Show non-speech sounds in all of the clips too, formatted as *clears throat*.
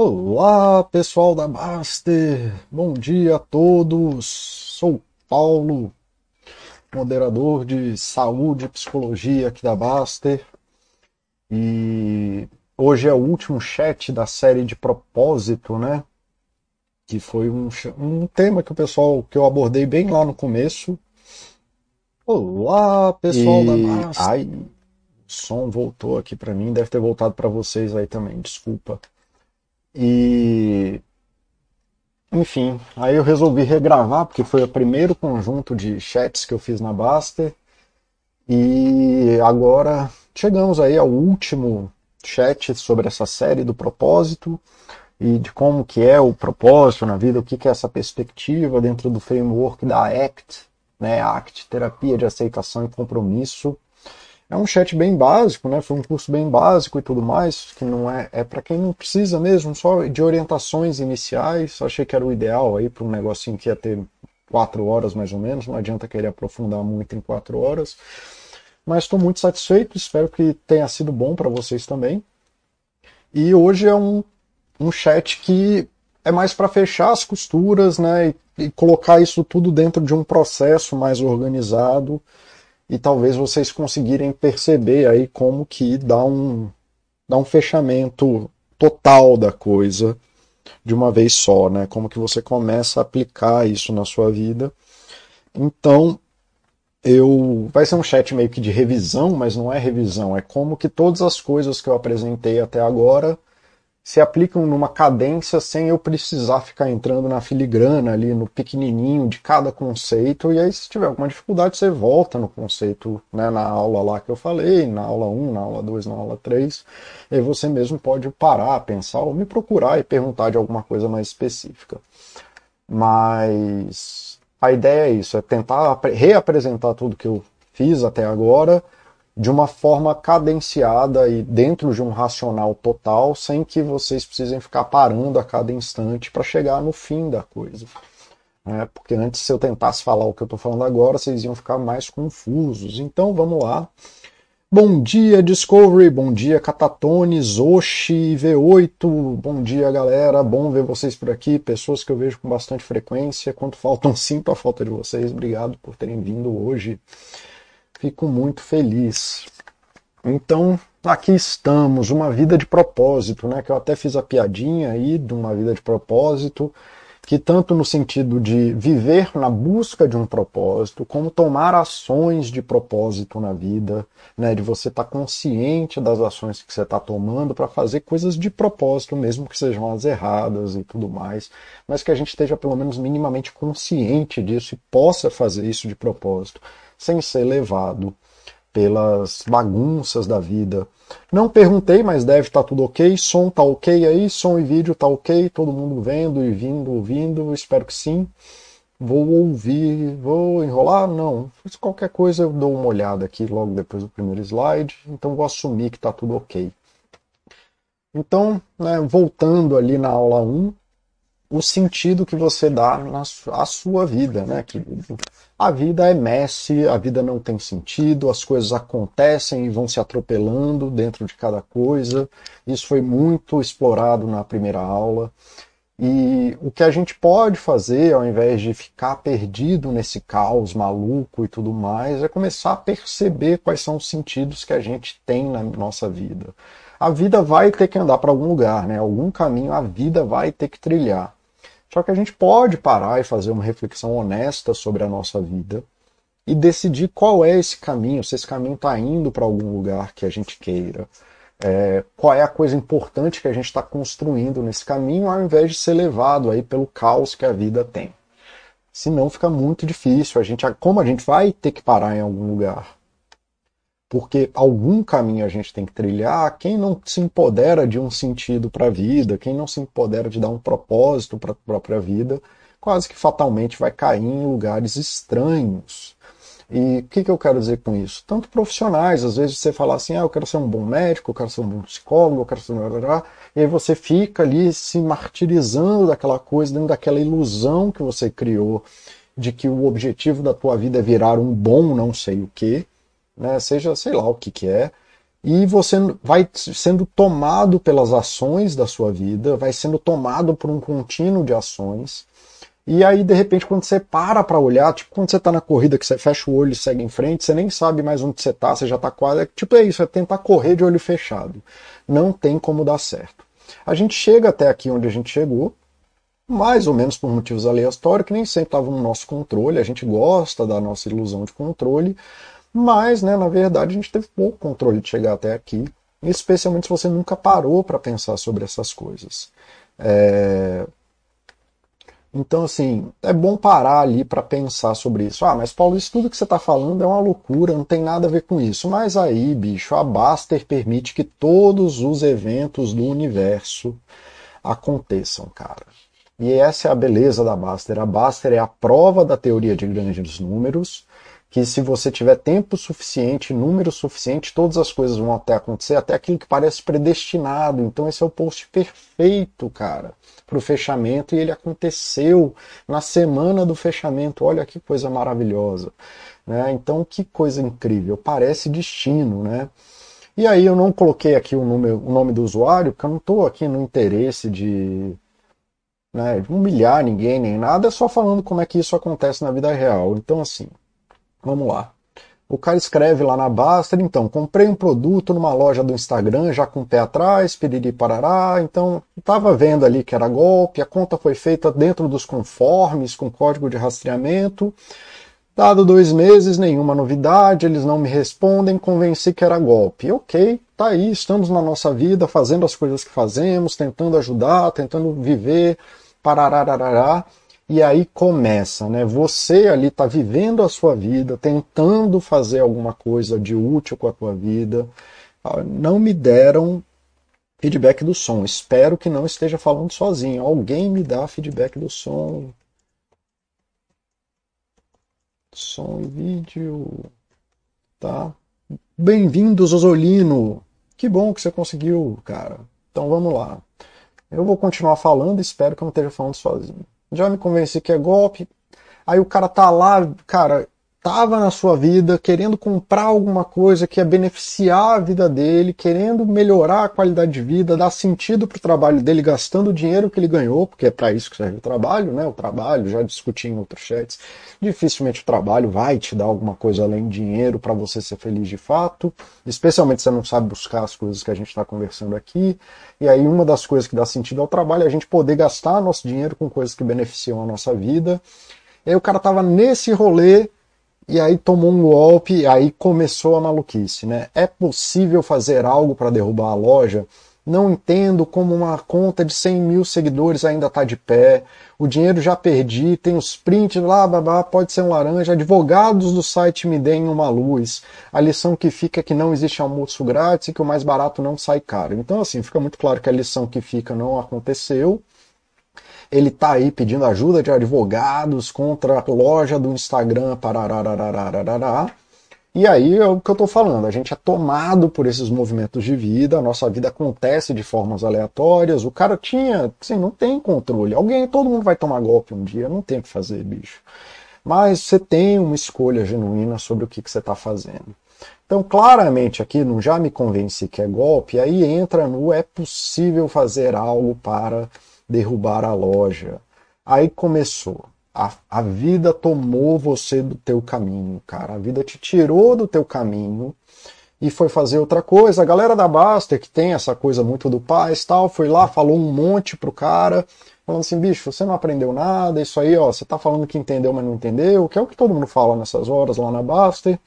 Olá, pessoal da Baster. Bom dia a todos. Sou Paulo, moderador de saúde e psicologia aqui da Baster. E hoje é o último chat da série de propósito, né? Que foi um, um tema que o pessoal que eu abordei bem lá no começo. Olá, pessoal e... da Baster. Ai, o som voltou aqui para mim, deve ter voltado para vocês aí também. Desculpa. E enfim, aí eu resolvi regravar, porque foi o primeiro conjunto de chats que eu fiz na Baster. E agora chegamos aí ao último chat sobre essa série do propósito e de como que é o propósito na vida, o que, que é essa perspectiva dentro do framework da ACT, né, ACT, Terapia de Aceitação e Compromisso. É um chat bem básico, né? Foi um curso bem básico e tudo mais, que não é é para quem não precisa mesmo, só de orientações iniciais. Achei que era o ideal aí para um negocinho que ia ter quatro horas mais ou menos. Não adianta querer aprofundar muito em quatro horas. Mas estou muito satisfeito, espero que tenha sido bom para vocês também. E hoje é um, um chat que é mais para fechar as costuras, né? E, e colocar isso tudo dentro de um processo mais organizado e talvez vocês conseguirem perceber aí como que dá um, dá um fechamento total da coisa de uma vez só, né? Como que você começa a aplicar isso na sua vida. Então, eu vai ser um chat meio que de revisão, mas não é revisão, é como que todas as coisas que eu apresentei até agora se aplicam numa cadência sem eu precisar ficar entrando na filigrana ali, no pequenininho de cada conceito. E aí, se tiver alguma dificuldade, você volta no conceito, né, na aula lá que eu falei, na aula 1, na aula 2, na aula 3. E você mesmo pode parar, pensar ou me procurar e perguntar de alguma coisa mais específica. Mas a ideia é isso, é tentar reapresentar tudo que eu fiz até agora de uma forma cadenciada e dentro de um racional total, sem que vocês precisem ficar parando a cada instante para chegar no fim da coisa. É, porque antes, se eu tentasse falar o que eu estou falando agora, vocês iam ficar mais confusos. Então vamos lá. Bom dia, Discovery. Bom dia, Catatone, Zoshi, V8. Bom dia, galera. Bom ver vocês por aqui. Pessoas que eu vejo com bastante frequência. Quanto faltam, *laughs* sinto a falta de vocês. Obrigado por terem vindo hoje fico muito feliz. Então, aqui estamos, uma vida de propósito, né? Que eu até fiz a piadinha aí de uma vida de propósito, que tanto no sentido de viver na busca de um propósito, como tomar ações de propósito na vida, né? De você estar tá consciente das ações que você está tomando para fazer coisas de propósito, mesmo que sejam as erradas e tudo mais, mas que a gente esteja pelo menos minimamente consciente disso e possa fazer isso de propósito sem ser levado pelas bagunças da vida. Não perguntei, mas deve estar tá tudo ok. Som tá ok aí, som e vídeo tá ok, todo mundo vendo e vindo, ouvindo, espero que sim. Vou ouvir, vou enrolar? Não. Qualquer coisa eu dou uma olhada aqui logo depois do primeiro slide, então vou assumir que está tudo ok. Então, né, voltando ali na aula 1, o sentido que você dá na à sua vida, né, querido? A vida é messe, a vida não tem sentido, as coisas acontecem e vão se atropelando dentro de cada coisa. Isso foi muito explorado na primeira aula. E o que a gente pode fazer, ao invés de ficar perdido nesse caos maluco e tudo mais, é começar a perceber quais são os sentidos que a gente tem na nossa vida. A vida vai ter que andar para algum lugar, né? Algum caminho a vida vai ter que trilhar. Só que a gente pode parar e fazer uma reflexão honesta sobre a nossa vida e decidir qual é esse caminho, se esse caminho está indo para algum lugar que a gente queira, é, qual é a coisa importante que a gente está construindo nesse caminho, ao invés de ser levado aí pelo caos que a vida tem. Senão fica muito difícil. A gente, como a gente vai ter que parar em algum lugar? Porque algum caminho a gente tem que trilhar. Quem não se empodera de um sentido para a vida, quem não se empodera de dar um propósito para a própria vida, quase que fatalmente vai cair em lugares estranhos. E o que, que eu quero dizer com isso? Tanto profissionais, às vezes você fala assim, ah, eu quero ser um bom médico, eu quero ser um bom psicólogo, eu quero ser um... E aí você fica ali se martirizando daquela coisa, dentro daquela ilusão que você criou de que o objetivo da tua vida é virar um bom não sei o quê, né? Seja, sei lá o que que é. e você vai sendo tomado pelas ações da sua vida, vai sendo tomado por um contínuo de ações. E aí, de repente, quando você para para olhar, tipo quando você tá na corrida que você fecha o olho e segue em frente, você nem sabe mais onde você tá, você já tá quase. Tipo, é isso, é tentar correr de olho fechado. Não tem como dar certo. A gente chega até aqui onde a gente chegou, mais ou menos por motivos aleatórios, que nem sempre estavam no nosso controle, a gente gosta da nossa ilusão de controle, mas, né, na verdade, a gente teve pouco controle de chegar até aqui, especialmente se você nunca parou para pensar sobre essas coisas. É... Então, assim, é bom parar ali para pensar sobre isso. Ah, mas Paulo, isso tudo que você está falando é uma loucura, não tem nada a ver com isso. Mas aí, bicho, a Baster permite que todos os eventos do universo aconteçam, cara. E essa é a beleza da Baster. A Baster é a prova da teoria de grandes números, que se você tiver tempo suficiente, número suficiente, todas as coisas vão até acontecer, até aquilo que parece predestinado. Então esse é o post perfeito, cara, para o fechamento e ele aconteceu na semana do fechamento. Olha que coisa maravilhosa, né? Então que coisa incrível. Parece destino, né? E aí eu não coloquei aqui o nome, o nome do usuário, porque eu não estou aqui no interesse de, né, humilhar ninguém nem nada, é só falando como é que isso acontece na vida real. Então assim, Vamos lá. O cara escreve lá na Baster, então, comprei um produto numa loja do Instagram, já com o pé atrás, piriri parará, então estava vendo ali que era golpe, a conta foi feita dentro dos conformes, com código de rastreamento. Dado dois meses, nenhuma novidade, eles não me respondem, convenci que era golpe. Ok, tá aí, estamos na nossa vida, fazendo as coisas que fazemos, tentando ajudar, tentando viver, parará. E aí começa, né? Você ali está vivendo a sua vida, tentando fazer alguma coisa de útil com a tua vida. Ah, não me deram feedback do som. Espero que não esteja falando sozinho. Alguém me dá feedback do som. Som e vídeo. Tá? Bem-vindo, Zozolino. Que bom que você conseguiu, cara. Então vamos lá. Eu vou continuar falando, espero que eu não esteja falando sozinho já me convenci que é golpe. Aí o cara tá lá, cara, tava na sua vida, querendo comprar alguma coisa que ia beneficiar a vida dele, querendo melhorar a qualidade de vida, dar sentido pro trabalho dele, gastando o dinheiro que ele ganhou, porque é para isso que serve o trabalho, né? O trabalho, já discuti em outros chats, dificilmente o trabalho vai te dar alguma coisa além de dinheiro para você ser feliz de fato, especialmente se você não sabe buscar as coisas que a gente está conversando aqui. E aí uma das coisas que dá sentido ao trabalho é a gente poder gastar nosso dinheiro com coisas que beneficiam a nossa vida. E aí o cara tava nesse rolê e aí tomou um golpe, aí começou a maluquice, né? É possível fazer algo para derrubar a loja? Não entendo como uma conta de 100 mil seguidores ainda está de pé. O dinheiro já perdi, tem os prints lá, babá, pode ser um laranja. Advogados do site me deem uma luz. A lição que fica é que não existe almoço grátis e que o mais barato não sai caro. Então, assim, fica muito claro que a lição que fica não aconteceu ele está aí pedindo ajuda de advogados contra a loja do Instagram, pararararararará. E aí é o que eu estou falando, a gente é tomado por esses movimentos de vida, a nossa vida acontece de formas aleatórias, o cara tinha, assim, não tem controle. Alguém, todo mundo vai tomar golpe um dia, não tem o que fazer, bicho. Mas você tem uma escolha genuína sobre o que, que você está fazendo. Então, claramente aqui, não já me convence que é golpe, aí entra no é possível fazer algo para derrubar a loja. Aí começou. A, a vida tomou você do teu caminho, cara. A vida te tirou do teu caminho e foi fazer outra coisa. A galera da Baster, que tem essa coisa muito do paz tal, foi lá, falou um monte pro cara, falando assim, bicho, você não aprendeu nada, isso aí, ó, você tá falando que entendeu, mas não entendeu, que é o que todo mundo fala nessas horas lá na Baster.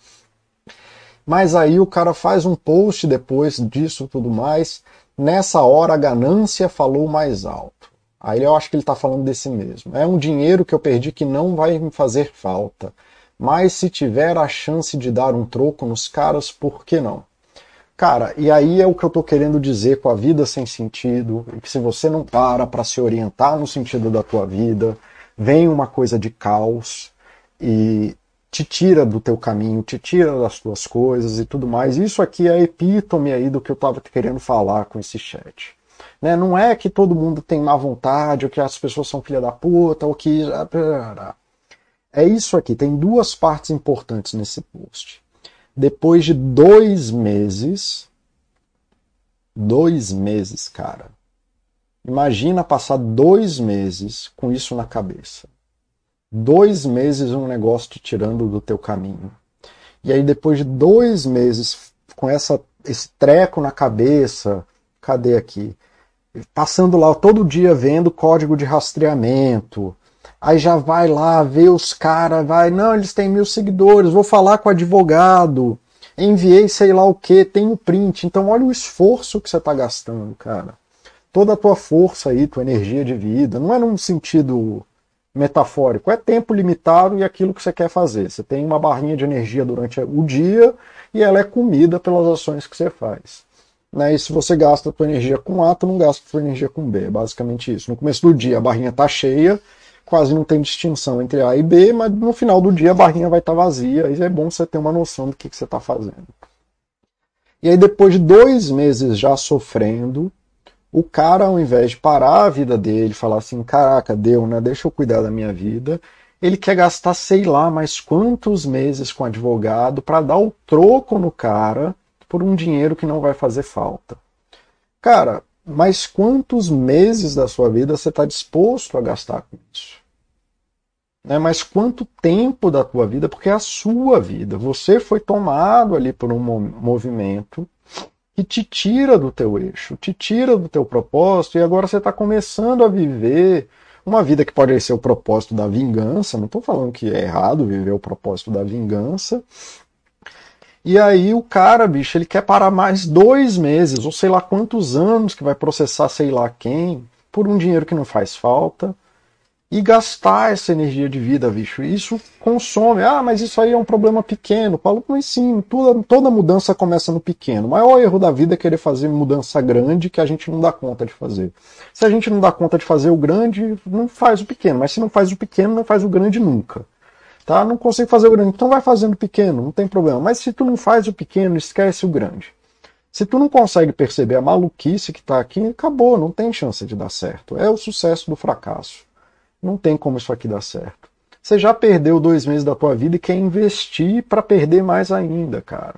Mas aí o cara faz um post depois disso tudo mais. Nessa hora a ganância falou mais alto. Aí eu acho que ele está falando desse mesmo. É um dinheiro que eu perdi que não vai me fazer falta. Mas se tiver a chance de dar um troco nos caras, por que não? Cara, e aí é o que eu estou querendo dizer com a vida sem sentido, que se você não para para se orientar no sentido da tua vida, vem uma coisa de caos e te tira do teu caminho, te tira das tuas coisas e tudo mais. Isso aqui é a epítome aí do que eu estava querendo falar com esse chat. Né? Não é que todo mundo tem má vontade, ou que as pessoas são filha da puta, ou que. É isso aqui, tem duas partes importantes nesse post. Depois de dois meses, Dois meses, cara. Imagina passar dois meses com isso na cabeça. Dois meses um negócio te tirando do teu caminho. E aí depois de dois meses com essa, esse treco na cabeça, cadê aqui? Passando lá todo dia vendo código de rastreamento, aí já vai lá ver os caras, vai, não, eles têm mil seguidores, vou falar com o advogado, enviei sei lá o que, tem o print. Então olha o esforço que você está gastando, cara. Toda a tua força aí, tua energia de vida, não é num sentido metafórico, é tempo limitado e aquilo que você quer fazer. Você tem uma barrinha de energia durante o dia e ela é comida pelas ações que você faz. Né? E se você gasta a tua energia com A, tu não gasta a tua energia com B. É basicamente isso. No começo do dia a barrinha está cheia, quase não tem distinção entre A e B, mas no final do dia a barrinha vai estar tá vazia, e é bom você ter uma noção do que, que você está fazendo. E aí, depois de dois meses já sofrendo, o cara, ao invés de parar a vida dele, falar assim: caraca, deu, né? Deixa eu cuidar da minha vida. Ele quer gastar, sei lá, mais quantos meses com advogado para dar o troco no cara por um dinheiro que não vai fazer falta. Cara, mas quantos meses da sua vida você está disposto a gastar com isso? Né? Mas quanto tempo da tua vida, porque é a sua vida. Você foi tomado ali por um movimento que te tira do teu eixo, te tira do teu propósito, e agora você está começando a viver uma vida que pode ser o propósito da vingança. Não estou falando que é errado viver o propósito da vingança. E aí o cara, bicho, ele quer parar mais dois meses, ou sei lá quantos anos que vai processar sei lá quem, por um dinheiro que não faz falta e gastar essa energia de vida, bicho. Isso consome. Ah, mas isso aí é um problema pequeno. Paulo, mas sim, toda, toda mudança começa no pequeno. O maior erro da vida é querer fazer mudança grande que a gente não dá conta de fazer. Se a gente não dá conta de fazer o grande, não faz o pequeno. Mas se não faz o pequeno, não faz o grande nunca. Tá? Não consigo fazer o grande. Então vai fazendo o pequeno, não tem problema. Mas se tu não faz o pequeno, esquece o grande. Se tu não consegue perceber a maluquice que está aqui, acabou, não tem chance de dar certo. É o sucesso do fracasso. Não tem como isso aqui dar certo. Você já perdeu dois meses da tua vida e quer investir para perder mais ainda, cara.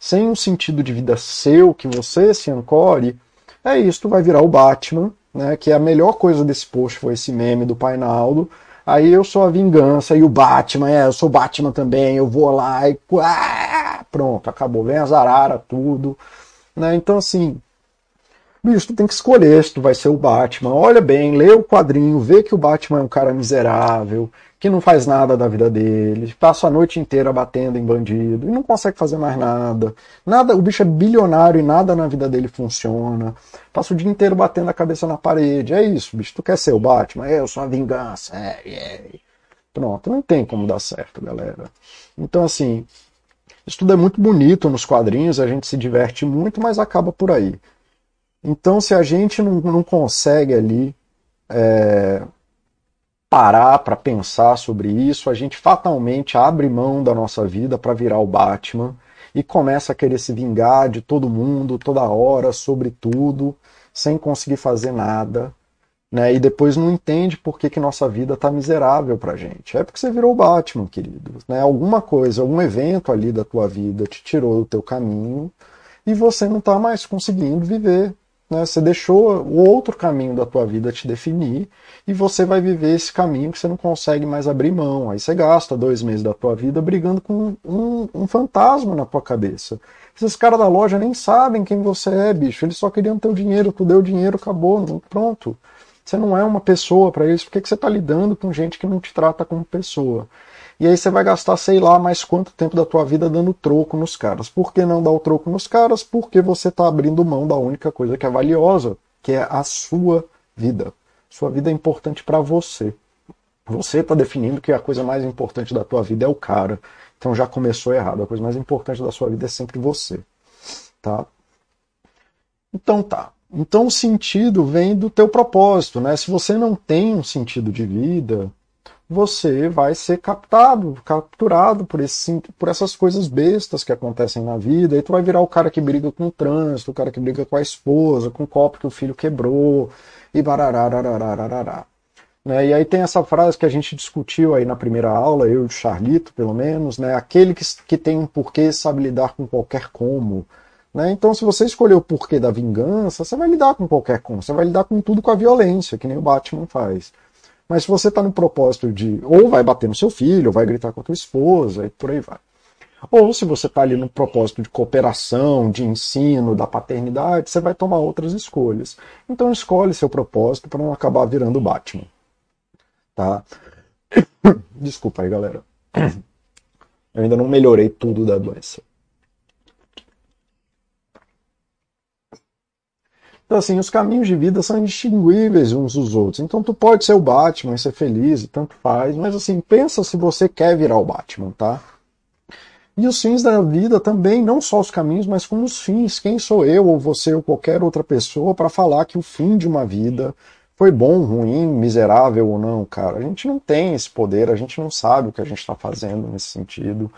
Sem um sentido de vida seu, que você se ancore, é isso, tu vai virar o Batman, né? Que é a melhor coisa desse post foi esse meme do Painaldo. Aí eu sou a vingança e o Batman, é, eu sou Batman também, eu vou lá e ah, pronto, acabou, vem as araras, tudo. Né? Então assim, bicho, tu tem que escolher se tu vai ser o Batman. Olha bem, lê o quadrinho, vê que o Batman é um cara miserável, que não faz nada da vida dele, passa a noite inteira batendo em bandido e não consegue fazer mais nada. Nada, o bicho é bilionário e nada na vida dele funciona. Passa o dia inteiro batendo a cabeça na parede. É isso, bicho. Tu quer ser o Batman? É, eu sou a vingança. É, é. Pronto, não tem como dar certo, galera. Então, assim, isso tudo é muito bonito nos quadrinhos, a gente se diverte muito, mas acaba por aí. Então, se a gente não, não consegue ali é, parar para pensar sobre isso, a gente fatalmente abre mão da nossa vida para virar o Batman e começa a querer se vingar de todo mundo, toda hora, sobre tudo, sem conseguir fazer nada. Né? E depois não entende por que, que nossa vida está miserável pra gente. É porque você virou o Batman, querido. Né? Alguma coisa, algum evento ali da tua vida te tirou do teu caminho e você não está mais conseguindo viver né? Você deixou o outro caminho da tua vida te definir e você vai viver esse caminho que você não consegue mais abrir mão. Aí você gasta dois meses da tua vida brigando com um, um fantasma na tua cabeça. Esses caras da loja nem sabem quem você é, bicho. Eles só queriam teu dinheiro. Tu deu dinheiro, acabou. Pronto. Você não é uma pessoa para eles. Por que, que você está lidando com gente que não te trata como pessoa? E aí você vai gastar, sei lá, mais quanto tempo da tua vida dando troco nos caras. Por que não dar o troco nos caras? Porque você está abrindo mão da única coisa que é valiosa, que é a sua vida. Sua vida é importante para você. Você está definindo que a coisa mais importante da tua vida é o cara. Então já começou errado. A coisa mais importante da sua vida é sempre você. Tá? Então tá. Então o sentido vem do teu propósito, né? Se você não tem um sentido de vida, você vai ser captado, capturado por, esse, por essas coisas bestas que acontecem na vida, e tu vai virar o cara que briga com o trânsito, o cara que briga com a esposa, com o copo que o filho quebrou, e barararararararará. Né? E aí tem essa frase que a gente discutiu aí na primeira aula, eu e o Charlito, pelo menos, né? aquele que, que tem um porquê sabe lidar com qualquer como. Né? Então, se você escolher o porquê da vingança, você vai lidar com qualquer coisa, você vai lidar com tudo com a violência, que nem o Batman faz. Mas se você está no propósito de ou vai bater no seu filho, ou vai gritar com a tua esposa, e por aí vai. Ou se você está ali no propósito de cooperação, de ensino, da paternidade, você vai tomar outras escolhas. Então escolhe seu propósito para não acabar virando Batman. Tá? *coughs* Desculpa aí, galera. *coughs* Eu ainda não melhorei tudo da doença. Então, assim, os caminhos de vida são indistinguíveis uns dos outros. Então, tu pode ser o Batman e ser feliz, e tanto faz, mas, assim, pensa se você quer virar o Batman, tá? E os fins da vida também, não só os caminhos, mas como os fins. Quem sou eu, ou você, ou qualquer outra pessoa, para falar que o fim de uma vida foi bom, ruim, miserável ou não, cara? A gente não tem esse poder, a gente não sabe o que a gente está fazendo nesse sentido.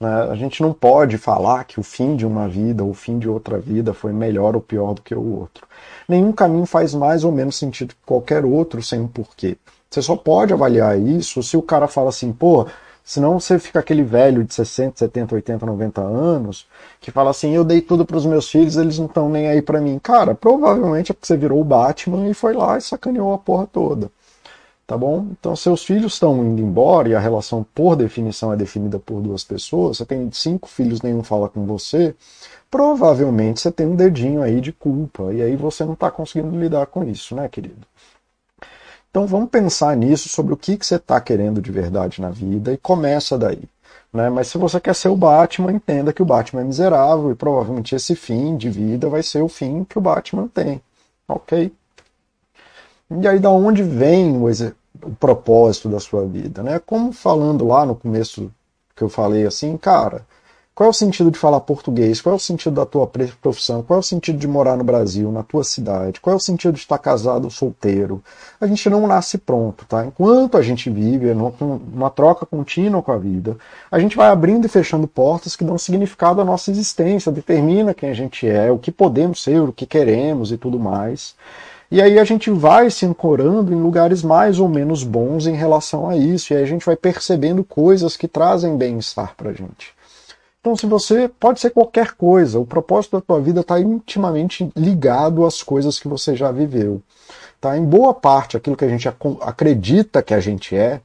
Né? A gente não pode falar que o fim de uma vida ou o fim de outra vida foi melhor ou pior do que o outro. Nenhum caminho faz mais ou menos sentido que qualquer outro sem um porquê. Você só pode avaliar isso se o cara fala assim, pô, senão você fica aquele velho de 60, 70, 80, 90 anos que fala assim, eu dei tudo para os meus filhos, eles não estão nem aí para mim. Cara, provavelmente é porque você virou o Batman e foi lá e sacaneou a porra toda tá bom? Então, seus filhos estão indo embora e a relação, por definição, é definida por duas pessoas. Você tem cinco filhos, nenhum fala com você. Provavelmente você tem um dedinho aí de culpa e aí você não está conseguindo lidar com isso, né, querido? Então, vamos pensar nisso sobre o que, que você está querendo de verdade na vida e começa daí. Né? Mas se você quer ser o Batman, entenda que o Batman é miserável e provavelmente esse fim de vida vai ser o fim que o Batman tem, ok? E aí, da onde vem o, o propósito da sua vida? Né? Como falando lá no começo que eu falei assim, cara, qual é o sentido de falar português? Qual é o sentido da tua profissão? Qual é o sentido de morar no Brasil, na tua cidade? Qual é o sentido de estar casado ou solteiro? A gente não nasce pronto, tá? Enquanto a gente vive numa troca contínua com a vida, a gente vai abrindo e fechando portas que dão significado à nossa existência, determina quem a gente é, o que podemos ser, o que queremos e tudo mais. E aí a gente vai se ancorando em lugares mais ou menos bons em relação a isso, e aí a gente vai percebendo coisas que trazem bem-estar para gente. Então, se você pode ser qualquer coisa, o propósito da tua vida está intimamente ligado às coisas que você já viveu. Tá? Em boa parte, aquilo que a gente acredita que a gente é,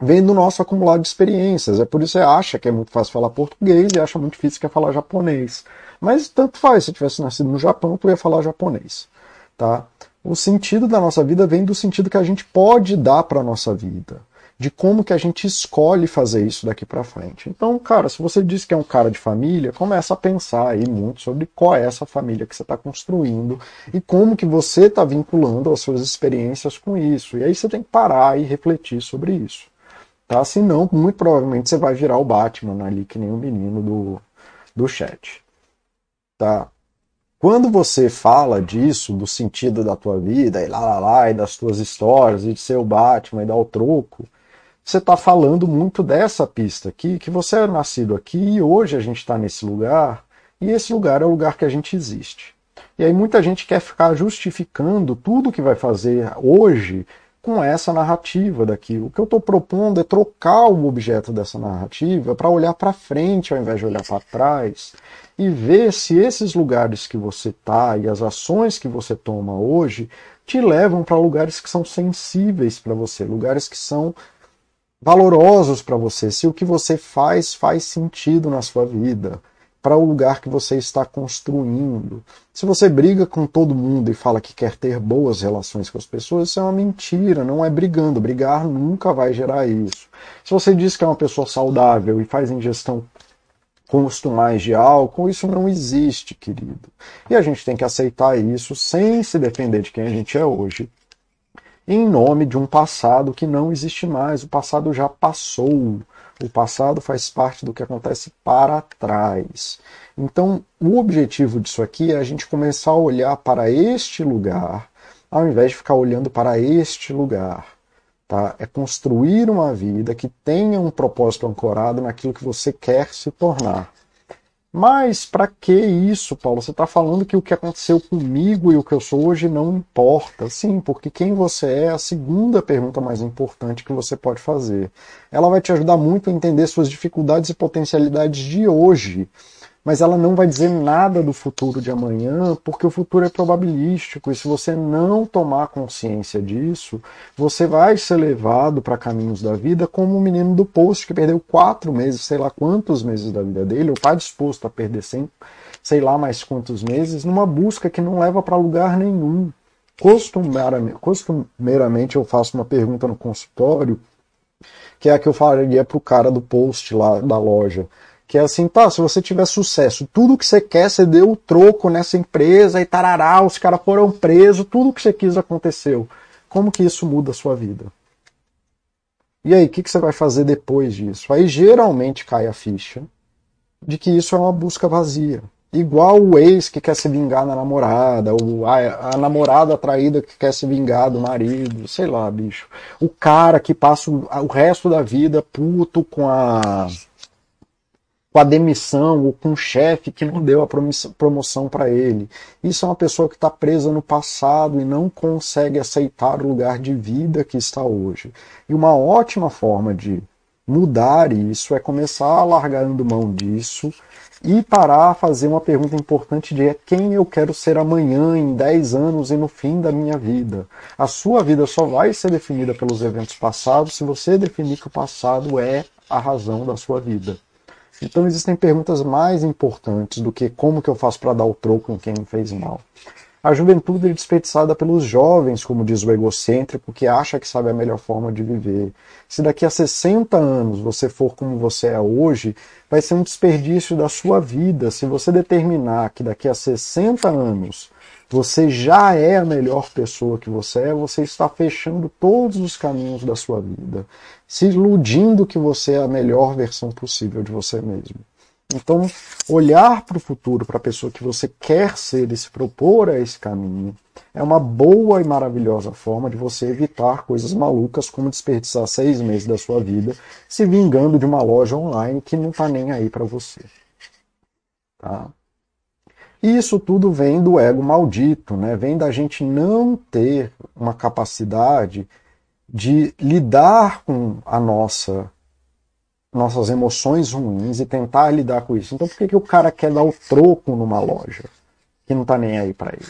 vem do nosso acumulado de experiências. É por isso que você acha que é muito fácil falar português e acha muito difícil que é falar japonês. Mas tanto faz, se tivesse nascido no Japão, tu ia falar japonês. Tá? O sentido da nossa vida vem do sentido que a gente pode dar para a nossa vida, de como que a gente escolhe fazer isso daqui para frente. Então, cara, se você diz que é um cara de família, começa a pensar aí muito sobre qual é essa família que você está construindo e como que você está vinculando as suas experiências com isso. E aí você tem que parar e refletir sobre isso. Tá? Senão, muito provavelmente você vai virar o Batman ali, que nem o menino do, do chat. Tá? Quando você fala disso, do sentido da tua vida, e lá, lá, lá, e das tuas histórias, e de ser o Batman e dar o troco, você está falando muito dessa pista aqui, que você é nascido aqui e hoje a gente está nesse lugar, e esse lugar é o lugar que a gente existe. E aí muita gente quer ficar justificando tudo que vai fazer hoje com essa narrativa daqui. O que eu estou propondo é trocar o objeto dessa narrativa para olhar para frente ao invés de olhar para trás e ver se esses lugares que você está e as ações que você toma hoje te levam para lugares que são sensíveis para você, lugares que são valorosos para você, se o que você faz faz sentido na sua vida, para o lugar que você está construindo. Se você briga com todo mundo e fala que quer ter boas relações com as pessoas, isso é uma mentira, não é brigando. Brigar nunca vai gerar isso. Se você diz que é uma pessoa saudável e faz ingestão costumais de álcool, isso não existe, querido. E a gente tem que aceitar isso sem se defender de quem a gente é hoje, em nome de um passado que não existe mais. O passado já passou. O passado faz parte do que acontece para trás. Então, o objetivo disso aqui é a gente começar a olhar para este lugar, ao invés de ficar olhando para este lugar. Tá? É construir uma vida que tenha um propósito ancorado naquilo que você quer se tornar. Mas para que isso, Paulo? Você está falando que o que aconteceu comigo e o que eu sou hoje não importa. Sim, porque quem você é é a segunda pergunta mais importante que você pode fazer. Ela vai te ajudar muito a entender suas dificuldades e potencialidades de hoje. Mas ela não vai dizer nada do futuro de amanhã, porque o futuro é probabilístico, e se você não tomar consciência disso, você vai ser levado para caminhos da vida como o menino do post que perdeu quatro meses, sei lá quantos meses da vida dele, ou está disposto a perder sempre, sei lá mais quantos meses, numa busca que não leva para lugar nenhum. Costumeiramente, costumeiramente eu faço uma pergunta no consultório, que é a que eu falaria para o cara do post lá da loja que é assim, tá, se você tiver sucesso, tudo que você quer, você deu o troco nessa empresa e tarará, os caras foram presos, tudo que você quis aconteceu. Como que isso muda a sua vida? E aí, o que, que você vai fazer depois disso? Aí geralmente cai a ficha de que isso é uma busca vazia. Igual o ex que quer se vingar na namorada, ou a, a, namorada traída que quer se vingar do marido, sei lá, bicho. O cara que passa o, o resto da vida puto com a com a demissão ou com um chefe que não deu a promoção para ele. Isso é uma pessoa que está presa no passado e não consegue aceitar o lugar de vida que está hoje. E uma ótima forma de mudar isso é começar largando mão disso e parar a fazer uma pergunta importante de quem eu quero ser amanhã, em 10 anos e no fim da minha vida. A sua vida só vai ser definida pelos eventos passados se você definir que o passado é a razão da sua vida. Então existem perguntas mais importantes do que como que eu faço para dar o troco em quem me fez mal. A juventude é desperdiçada pelos jovens, como diz o egocêntrico, que acha que sabe a melhor forma de viver. Se daqui a 60 anos você for como você é hoje, vai ser um desperdício da sua vida. Se você determinar que daqui a 60 anos você já é a melhor pessoa que você é, você está fechando todos os caminhos da sua vida, se iludindo que você é a melhor versão possível de você mesmo. Então, olhar para o futuro, para a pessoa que você quer ser e se propor a esse caminho, é uma boa e maravilhosa forma de você evitar coisas malucas como desperdiçar seis meses da sua vida se vingando de uma loja online que não está nem aí para você. Tá? E isso tudo vem do ego maldito, né? vem da gente não ter uma capacidade de lidar com a nossa nossas emoções ruins e tentar lidar com isso. Então por que, que o cara quer dar o troco numa loja que não está nem aí para ele?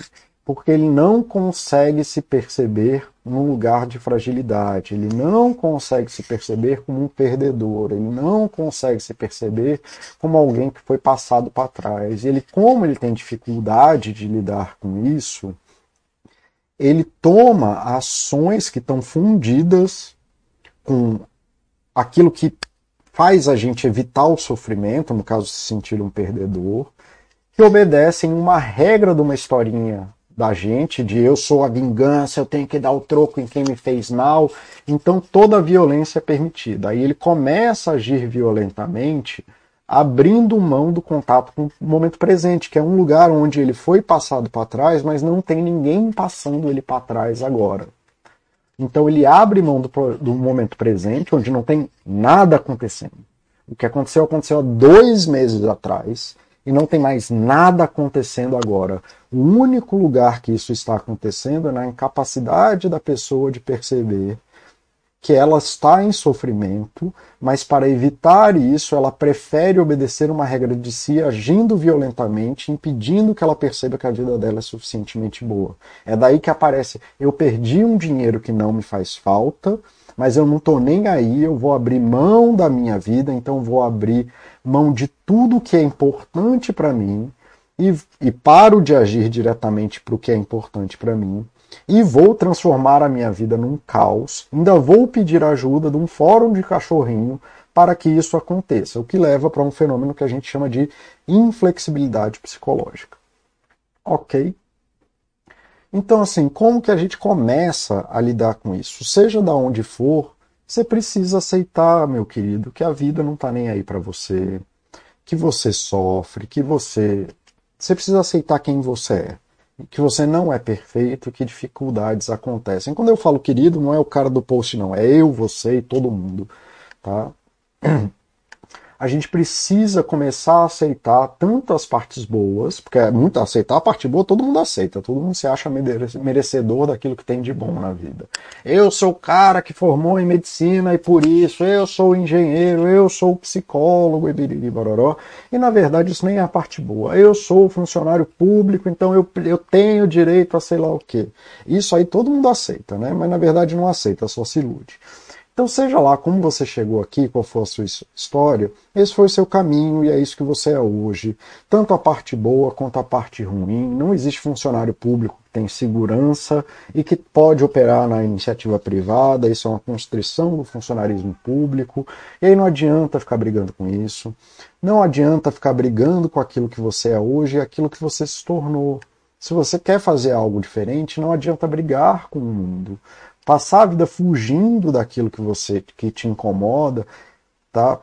porque ele não consegue se perceber num lugar de fragilidade, ele não consegue se perceber como um perdedor, ele não consegue se perceber como alguém que foi passado para trás. E ele, como ele tem dificuldade de lidar com isso, ele toma ações que estão fundidas com aquilo que faz a gente evitar o sofrimento, no caso se sentir um perdedor, que obedecem uma regra de uma historinha da gente, de eu sou a vingança, eu tenho que dar o troco em quem me fez mal. Então toda violência é permitida. Aí ele começa a agir violentamente, abrindo mão do contato com o momento presente, que é um lugar onde ele foi passado para trás, mas não tem ninguém passando ele para trás agora. Então ele abre mão do, do momento presente, onde não tem nada acontecendo. O que aconteceu aconteceu há dois meses atrás e não tem mais nada acontecendo agora. O único lugar que isso está acontecendo é na incapacidade da pessoa de perceber que ela está em sofrimento, mas para evitar isso, ela prefere obedecer uma regra de si, agindo violentamente, impedindo que ela perceba que a vida dela é suficientemente boa. É daí que aparece: eu perdi um dinheiro que não me faz falta, mas eu não estou nem aí, eu vou abrir mão da minha vida, então vou abrir mão de tudo que é importante para mim e, e paro de agir diretamente para o que é importante para mim e vou transformar a minha vida num caos. Ainda vou pedir ajuda de um fórum de cachorrinho para que isso aconteça, o que leva para um fenômeno que a gente chama de inflexibilidade psicológica. Ok? Então, assim, como que a gente começa a lidar com isso? Seja da onde for, você precisa aceitar, meu querido, que a vida não está nem aí para você, que você sofre, que você. Você precisa aceitar quem você é. Que você não é perfeito, que dificuldades acontecem. Quando eu falo querido, não é o cara do post, não. É eu, você e todo mundo. Tá? *clears throat* a gente precisa começar a aceitar tanto as partes boas, porque é muito aceitar a parte boa, todo mundo aceita, todo mundo se acha merecedor daquilo que tem de bom na vida. Eu sou o cara que formou em medicina e por isso eu sou engenheiro, eu sou psicólogo e biriri bororó. E na verdade isso nem é a parte boa. Eu sou funcionário público, então eu, eu tenho direito a sei lá o quê. Isso aí todo mundo aceita, né? Mas na verdade não aceita, só se ilude. Então, seja lá como você chegou aqui, qual for a sua história, esse foi o seu caminho e é isso que você é hoje. Tanto a parte boa quanto a parte ruim. Não existe funcionário público que tem segurança e que pode operar na iniciativa privada. Isso é uma constrição do funcionarismo público. E aí não adianta ficar brigando com isso. Não adianta ficar brigando com aquilo que você é hoje e aquilo que você se tornou. Se você quer fazer algo diferente, não adianta brigar com o mundo passar a vida fugindo daquilo que você que te incomoda, tá?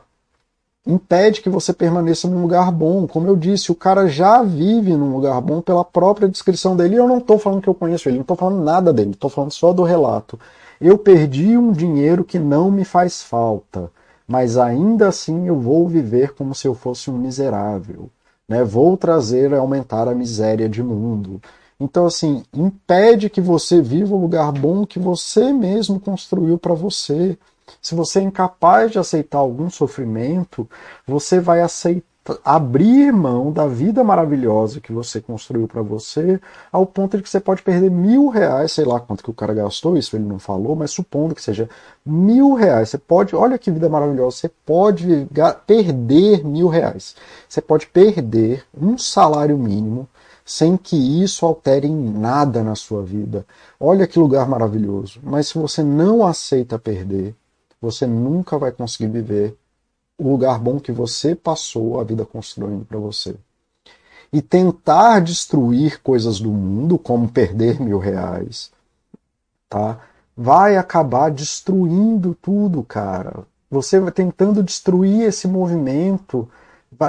Impede que você permaneça num lugar bom. Como eu disse, o cara já vive num lugar bom pela própria descrição dele. E eu não estou falando que eu conheço ele, não estou falando nada dele, estou falando só do relato. Eu perdi um dinheiro que não me faz falta, mas ainda assim eu vou viver como se eu fosse um miserável. Né? Vou trazer, aumentar a miséria de mundo. Então, assim, impede que você viva o lugar bom que você mesmo construiu para você. Se você é incapaz de aceitar algum sofrimento, você vai aceitar, abrir mão da vida maravilhosa que você construiu para você, ao ponto de que você pode perder mil reais, sei lá quanto que o cara gastou, isso ele não falou, mas supondo que seja mil reais, você pode, olha que vida maravilhosa, você pode perder mil reais. Você pode perder um salário mínimo sem que isso altere em nada na sua vida. Olha que lugar maravilhoso. Mas se você não aceita perder, você nunca vai conseguir viver o lugar bom que você passou a vida construindo para você. E tentar destruir coisas do mundo, como perder mil reais, tá? Vai acabar destruindo tudo, cara. Você vai tentando destruir esse movimento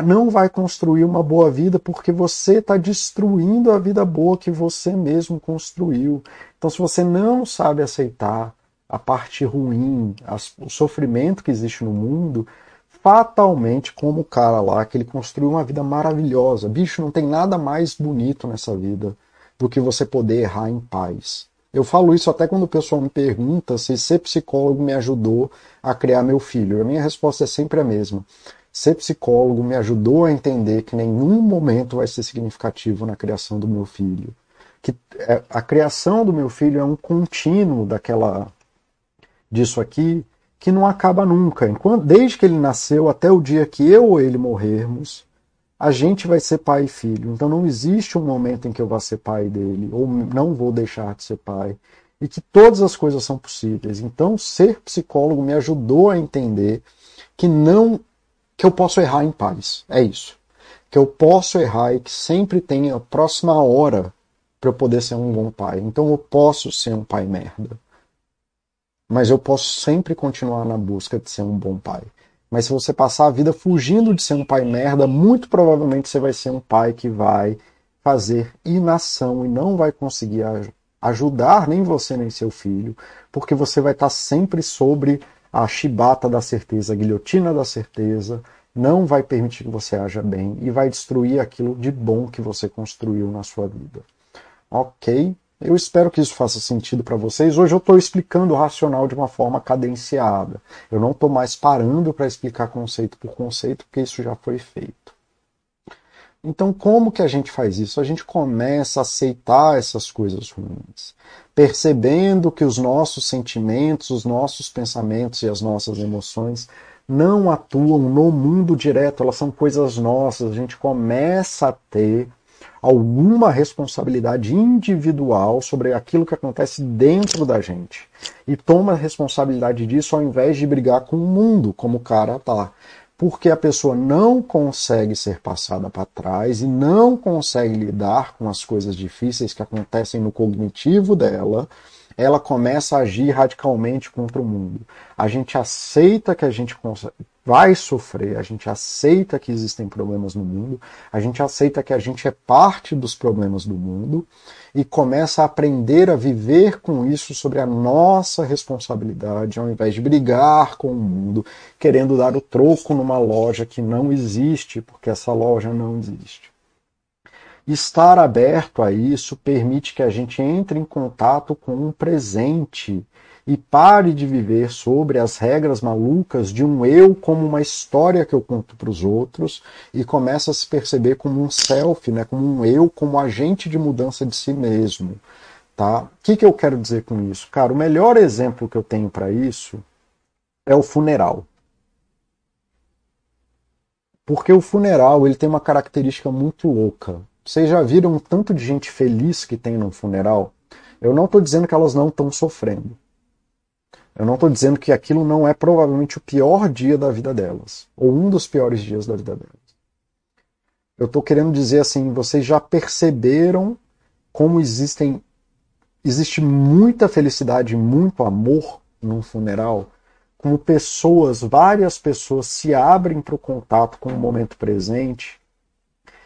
não vai construir uma boa vida porque você está destruindo a vida boa que você mesmo construiu. Então, se você não sabe aceitar a parte ruim, as, o sofrimento que existe no mundo, fatalmente, como o cara lá, que ele construiu uma vida maravilhosa. Bicho, não tem nada mais bonito nessa vida do que você poder errar em paz. Eu falo isso até quando o pessoal me pergunta se ser psicólogo me ajudou a criar meu filho. A minha resposta é sempre a mesma ser psicólogo me ajudou a entender que nenhum momento vai ser significativo na criação do meu filho. Que é, a criação do meu filho é um contínuo daquela disso aqui que não acaba nunca. Enquanto, desde que ele nasceu até o dia que eu ou ele morrermos, a gente vai ser pai e filho. Então não existe um momento em que eu vá ser pai dele ou não vou deixar de ser pai e que todas as coisas são possíveis. Então ser psicólogo me ajudou a entender que não que eu posso errar em paz. É isso. Que eu posso errar e que sempre tem a próxima hora para eu poder ser um bom pai. Então eu posso ser um pai merda. Mas eu posso sempre continuar na busca de ser um bom pai. Mas se você passar a vida fugindo de ser um pai merda, muito provavelmente você vai ser um pai que vai fazer inação e não vai conseguir ajudar nem você nem seu filho, porque você vai estar sempre sobre a chibata da certeza, a guilhotina da certeza, não vai permitir que você haja bem e vai destruir aquilo de bom que você construiu na sua vida. Ok? Eu espero que isso faça sentido para vocês. Hoje eu estou explicando o racional de uma forma cadenciada. Eu não estou mais parando para explicar conceito por conceito, porque isso já foi feito. Então, como que a gente faz isso? A gente começa a aceitar essas coisas ruins percebendo que os nossos sentimentos, os nossos pensamentos e as nossas emoções não atuam no mundo direto, elas são coisas nossas. A gente começa a ter alguma responsabilidade individual sobre aquilo que acontece dentro da gente. E toma responsabilidade disso ao invés de brigar com o mundo, como o cara tá porque a pessoa não consegue ser passada para trás e não consegue lidar com as coisas difíceis que acontecem no cognitivo dela, ela começa a agir radicalmente contra o mundo. A gente aceita que a gente vai sofrer, a gente aceita que existem problemas no mundo, a gente aceita que a gente é parte dos problemas do mundo e começa a aprender a viver com isso sobre a nossa responsabilidade, ao invés de brigar com o mundo, querendo dar o troco numa loja que não existe, porque essa loja não existe. Estar aberto a isso permite que a gente entre em contato com um presente e pare de viver sobre as regras malucas de um eu como uma história que eu conto para os outros e comece a se perceber como um self, né, como um eu, como agente de mudança de si mesmo. Tá? O que, que eu quero dizer com isso? Cara, o melhor exemplo que eu tenho para isso é o funeral. Porque o funeral ele tem uma característica muito louca. Vocês já viram um tanto de gente feliz que tem no funeral? Eu não estou dizendo que elas não estão sofrendo. Eu não estou dizendo que aquilo não é provavelmente o pior dia da vida delas, ou um dos piores dias da vida delas. Eu estou querendo dizer assim, vocês já perceberam como existem existe muita felicidade, muito amor num funeral, como pessoas, várias pessoas se abrem para o contato com o momento presente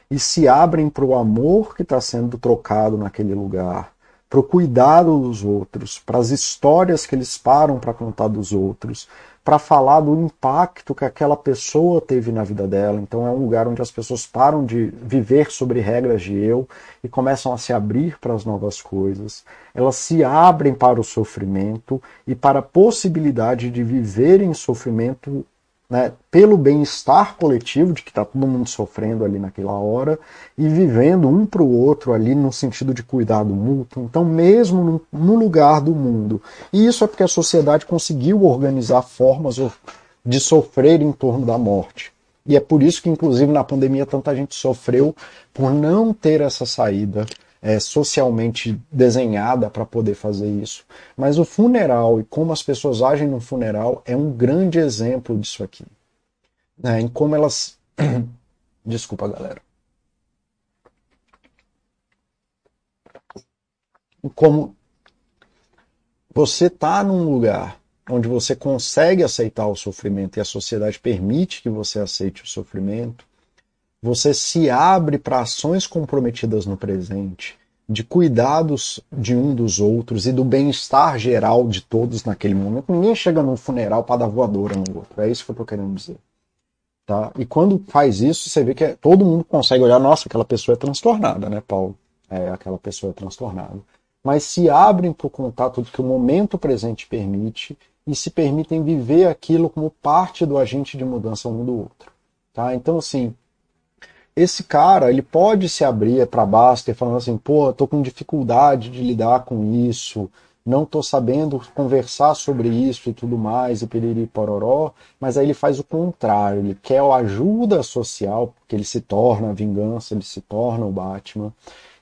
e se abrem para o amor que está sendo trocado naquele lugar para o cuidado dos outros, para as histórias que eles param para contar dos outros, para falar do impacto que aquela pessoa teve na vida dela. Então é um lugar onde as pessoas param de viver sobre regras de eu e começam a se abrir para as novas coisas. Elas se abrem para o sofrimento e para a possibilidade de viver em sofrimento né, pelo bem-estar coletivo, de que está todo mundo sofrendo ali naquela hora, e vivendo um para o outro ali no sentido de cuidado mútuo. Então, mesmo no, lugar do mundo. E isso é porque a sociedade conseguiu organizar formas de sofrer em torno da morte. E é por isso que, inclusive, na pandemia, tanta gente sofreu por não ter essa saída, é, socialmente desenhada para poder fazer isso. Mas o funeral e como as pessoas agem no funeral é um grande exemplo disso aqui. Né? Em como elas. *coughs* Desculpa, galera. Como você está num lugar onde você consegue aceitar o sofrimento e a sociedade permite que você aceite o sofrimento, você se abre para ações comprometidas no presente, de cuidados de um dos outros e do bem-estar geral de todos naquele momento. Ninguém chega num funeral para dar voadora no outro. É isso que eu estou querendo dizer. Tá? E quando faz isso, você vê que é, todo mundo consegue olhar, nossa, aquela pessoa é transtornada, né, Paulo? É, aquela pessoa é transtornada. Mas se abrem para o contato do que o momento presente permite e se permitem viver aquilo como parte do agente de mudança um do outro. Tá? Então, assim, esse cara, ele pode se abrir para Baster falando assim, pô, tô com dificuldade de lidar com isso, não tô sabendo conversar sobre isso e tudo mais, e piriri pororó, mas aí ele faz o contrário, ele quer a ajuda social, porque ele se torna a vingança, ele se torna o Batman,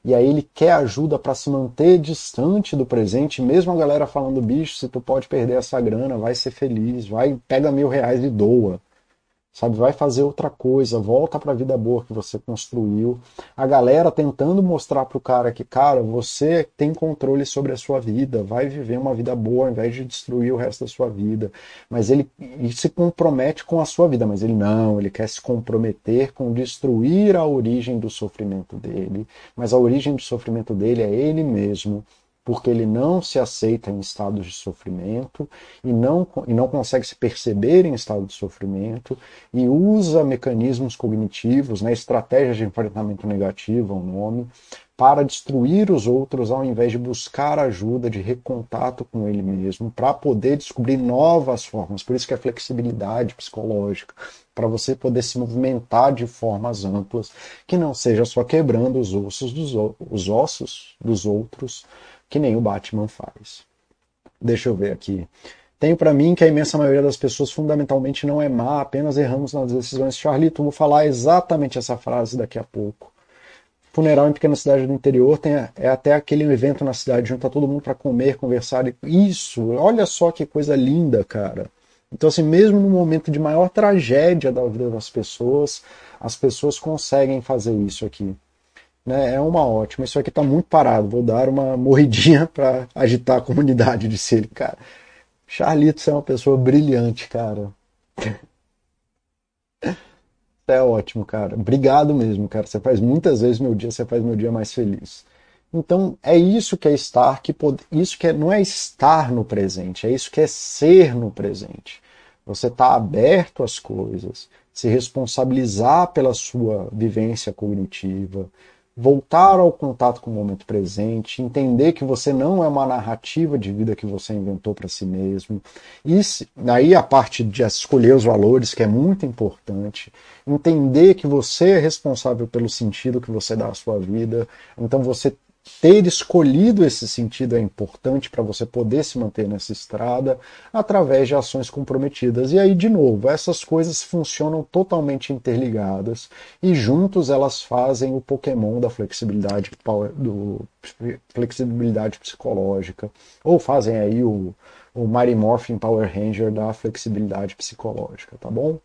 e aí ele quer ajuda para se manter distante do presente, mesmo a galera falando, bicho, se tu pode perder essa grana, vai ser feliz, vai, pega mil reais e doa sabe? Vai fazer outra coisa, volta para a vida boa que você construiu. A galera tentando mostrar para o cara que, cara, você tem controle sobre a sua vida, vai viver uma vida boa ao invés de destruir o resto da sua vida. Mas ele, ele se compromete com a sua vida, mas ele não, ele quer se comprometer com destruir a origem do sofrimento dele. Mas a origem do sofrimento dele é ele mesmo porque ele não se aceita em estados de sofrimento e não, e não consegue se perceber em estado de sofrimento e usa mecanismos cognitivos, né, estratégias de enfrentamento negativo, o nome, para destruir os outros ao invés de buscar ajuda, de recontato com ele mesmo, para poder descobrir novas formas. Por isso que é flexibilidade psicológica, para você poder se movimentar de formas amplas, que não seja só quebrando os ossos dos, os ossos dos outros, que nem o Batman faz. Deixa eu ver aqui. Tenho para mim que a imensa maioria das pessoas fundamentalmente não é má, apenas erramos nas decisões. Charlito, vou falar exatamente essa frase daqui a pouco. Funeral em pequena cidade do interior tem, é até aquele evento na cidade, junta todo mundo para comer, conversar. Isso, olha só que coisa linda, cara. Então, assim, mesmo no momento de maior tragédia da vida das pessoas, as pessoas conseguem fazer isso aqui né, é uma ótima. Isso aqui está muito parado, vou dar uma *laughs* morridinha para agitar a comunidade, disse ele, cara. Charlito, você é uma pessoa brilhante, cara. *laughs* é ótimo, cara. Obrigado mesmo, cara. Você faz muitas vezes meu dia, você faz meu dia mais feliz. Então, é isso que é estar, que isso que é... não é estar no presente, é isso que é ser no presente. Você está aberto às coisas, se responsabilizar pela sua vivência cognitiva, voltar ao contato com o momento presente, entender que você não é uma narrativa de vida que você inventou para si mesmo. E aí a parte de escolher os valores, que é muito importante, entender que você é responsável pelo sentido que você dá à sua vida. Então você ter escolhido esse sentido é importante para você poder se manter nessa estrada através de ações comprometidas. E aí, de novo, essas coisas funcionam totalmente interligadas e juntos elas fazem o Pokémon da flexibilidade, do, flexibilidade psicológica, ou fazem aí o, o Mighty Morphin Power Ranger da flexibilidade psicológica, tá bom?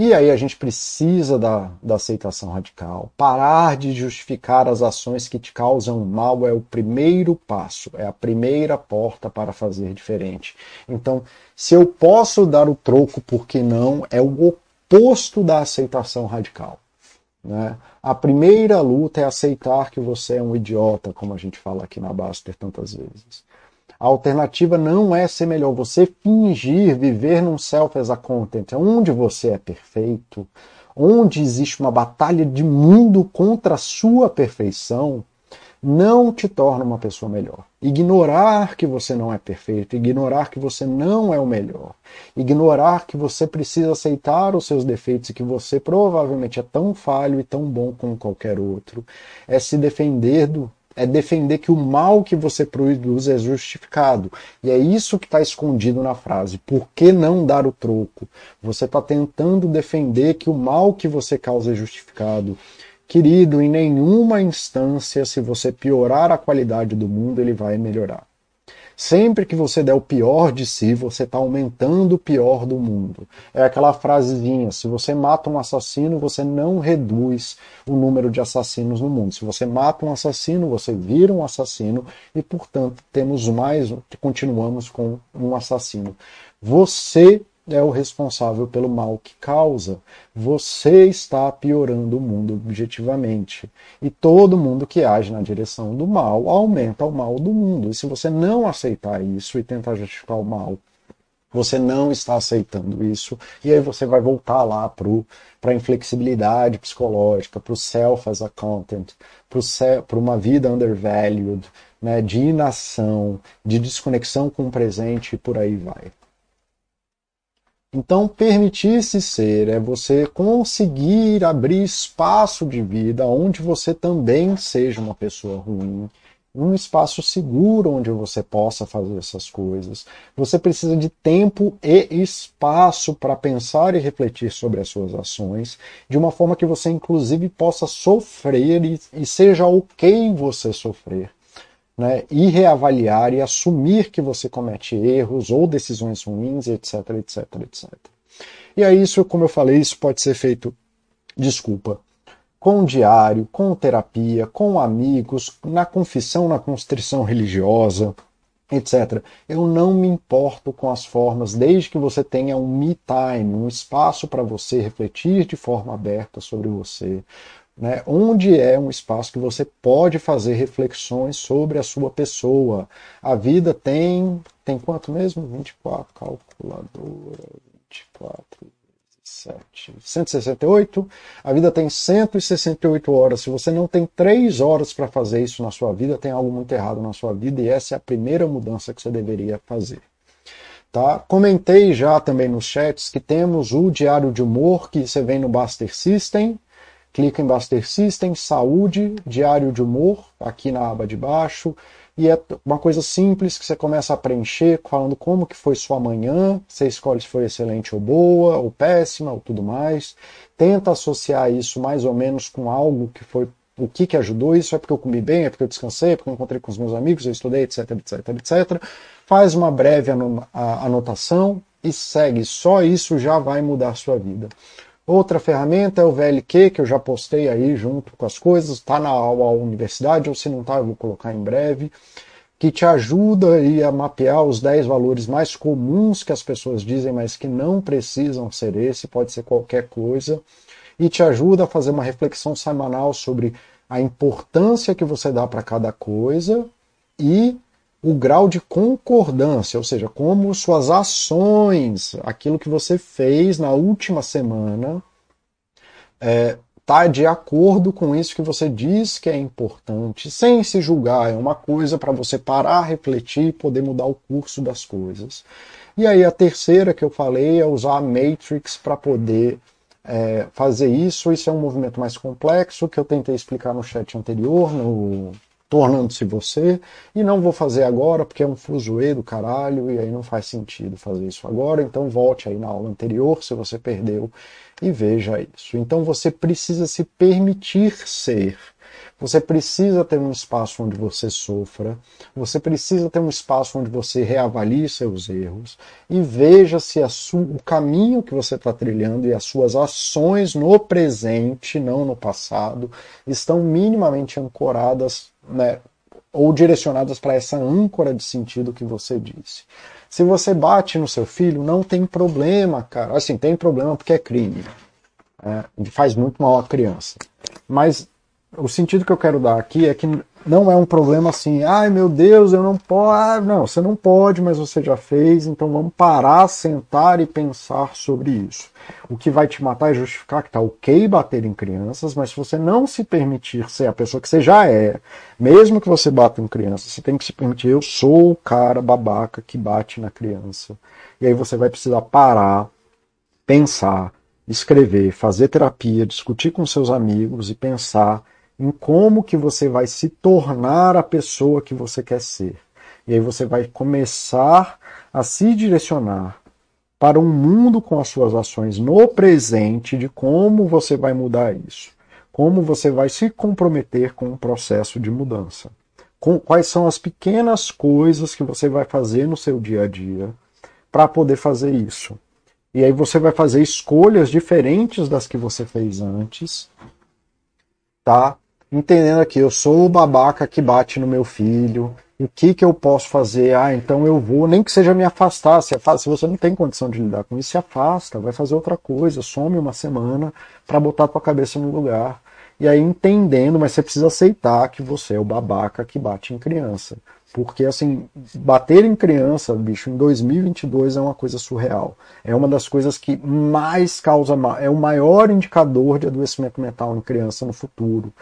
E aí a gente precisa da, da aceitação radical. Parar de justificar as ações que te causam mal é o primeiro passo, é a primeira porta para fazer diferente. Então, se eu posso dar o troco, por que não? É o oposto da aceitação radical. Né? A primeira luta é aceitar que você é um idiota, como a gente fala aqui na Baster tantas vezes. A alternativa não é ser melhor. Você fingir viver num self as a content, onde você é perfeito, onde existe uma batalha de mundo contra a sua perfeição, não te torna uma pessoa melhor. Ignorar que você não é perfeito, ignorar que você não é o melhor, ignorar que você precisa aceitar os seus defeitos e que você provavelmente é tão falho e tão bom como qualquer outro, é se defender do, é defender que o mal que você produz é justificado. E é isso que está escondido na frase. Por que não dar o troco? Você está tentando defender que o mal que você causa é justificado. Querido, em nenhuma instância, se você piorar a qualidade do mundo, ele vai melhorar. Sempre que você der o pior de si, você está aumentando o pior do mundo. É aquela frasezinha: se você mata um assassino, você não reduz o número de assassinos no mundo. Se você mata um assassino, você vira um assassino e, portanto, temos mais, continuamos com um assassino. Você é o responsável pelo mal que causa. Você está piorando o mundo objetivamente. E todo mundo que age na direção do mal aumenta o mal do mundo. E se você não aceitar isso e tentar justificar o mal, você não está aceitando isso. E aí você vai voltar lá para a inflexibilidade psicológica, para o self as a content, para uma vida undervalued, né, de inação, de desconexão com o presente e por aí vai. Então, permitir-se ser é você conseguir abrir espaço de vida onde você também seja uma pessoa ruim, um espaço seguro onde você possa fazer essas coisas. Você precisa de tempo e espaço para pensar e refletir sobre as suas ações, de uma forma que você, inclusive, possa sofrer e, e seja ok você sofrer né, e reavaliar e assumir que você comete erros ou decisões ruins, etc, etc, etc. E aí isso, como eu falei, isso pode ser feito, desculpa, com diário, com terapia, com amigos, na confissão, na constrição religiosa, etc. Eu não me importo com as formas, desde que você tenha um me time, um espaço para você refletir de forma aberta sobre você, né, onde é um espaço que você pode fazer reflexões sobre a sua pessoa. A vida tem tem quanto mesmo? 24 calculadora 24 7, 168. A vida tem 168 horas. Se você não tem 3 horas para fazer isso na sua vida, tem algo muito errado na sua vida e essa é a primeira mudança que você deveria fazer. Tá? Comentei já também nos chats que temos o diário de humor que você vem no Buster System, clica em Buster System, Saúde, Diário de Humor, aqui na aba de baixo, e é uma coisa simples que você começa a preencher, falando como que foi sua manhã, você escolhe se foi excelente ou boa, ou péssima, ou tudo mais. Tenta associar isso mais ou menos com algo que foi o que, que ajudou isso, é porque eu comi bem, é porque eu descansei, é porque eu encontrei com os meus amigos, eu estudei, etc, etc, etc. Faz uma breve anotação e segue. Só isso já vai mudar sua vida. Outra ferramenta é o VLQ, que eu já postei aí junto com as coisas, está na aula universidade, ou se não está, eu vou colocar em breve, que te ajuda aí a mapear os 10 valores mais comuns que as pessoas dizem, mas que não precisam ser esse, pode ser qualquer coisa, e te ajuda a fazer uma reflexão semanal sobre a importância que você dá para cada coisa e o grau de concordância, ou seja, como suas ações, aquilo que você fez na última semana, é, tá de acordo com isso que você diz que é importante, sem se julgar. É uma coisa para você parar, refletir e poder mudar o curso das coisas. E aí a terceira que eu falei é usar a Matrix para poder é, fazer isso. Isso é um movimento mais complexo que eu tentei explicar no chat anterior, no tornando-se você, e não vou fazer agora porque é um fuzuê do caralho e aí não faz sentido fazer isso agora, então volte aí na aula anterior se você perdeu e veja isso. Então você precisa se permitir ser. Você precisa ter um espaço onde você sofra, você precisa ter um espaço onde você reavalie seus erros e veja se o caminho que você está trilhando e as suas ações no presente, não no passado, estão minimamente ancoradas né, ou direcionadas para essa âncora de sentido que você disse. Se você bate no seu filho, não tem problema, cara. Assim, tem problema porque é crime. É, faz muito mal à criança. Mas o sentido que eu quero dar aqui é que não é um problema assim, ai meu Deus, eu não posso. Ah, não, você não pode, mas você já fez, então vamos parar, sentar e pensar sobre isso. O que vai te matar é justificar que tá ok bater em crianças, mas se você não se permitir ser a pessoa que você já é, mesmo que você bata em criança, você tem que se permitir, eu sou o cara babaca que bate na criança. E aí você vai precisar parar, pensar, escrever, fazer terapia, discutir com seus amigos e pensar em como que você vai se tornar a pessoa que você quer ser. E aí você vai começar a se direcionar para um mundo com as suas ações no presente de como você vai mudar isso. Como você vai se comprometer com o processo de mudança. Com, quais são as pequenas coisas que você vai fazer no seu dia a dia para poder fazer isso. E aí você vai fazer escolhas diferentes das que você fez antes, tá? Entendendo aqui, eu sou o babaca que bate no meu filho, o que que eu posso fazer? Ah, então eu vou, nem que seja me afastar, se, afasta, se você não tem condição de lidar com isso, se afasta, vai fazer outra coisa, some uma semana para botar tua cabeça no lugar. E aí entendendo, mas você precisa aceitar que você é o babaca que bate em criança. Porque, assim, bater em criança, bicho, em 2022 é uma coisa surreal. É uma das coisas que mais causa, é o maior indicador de adoecimento mental em criança no futuro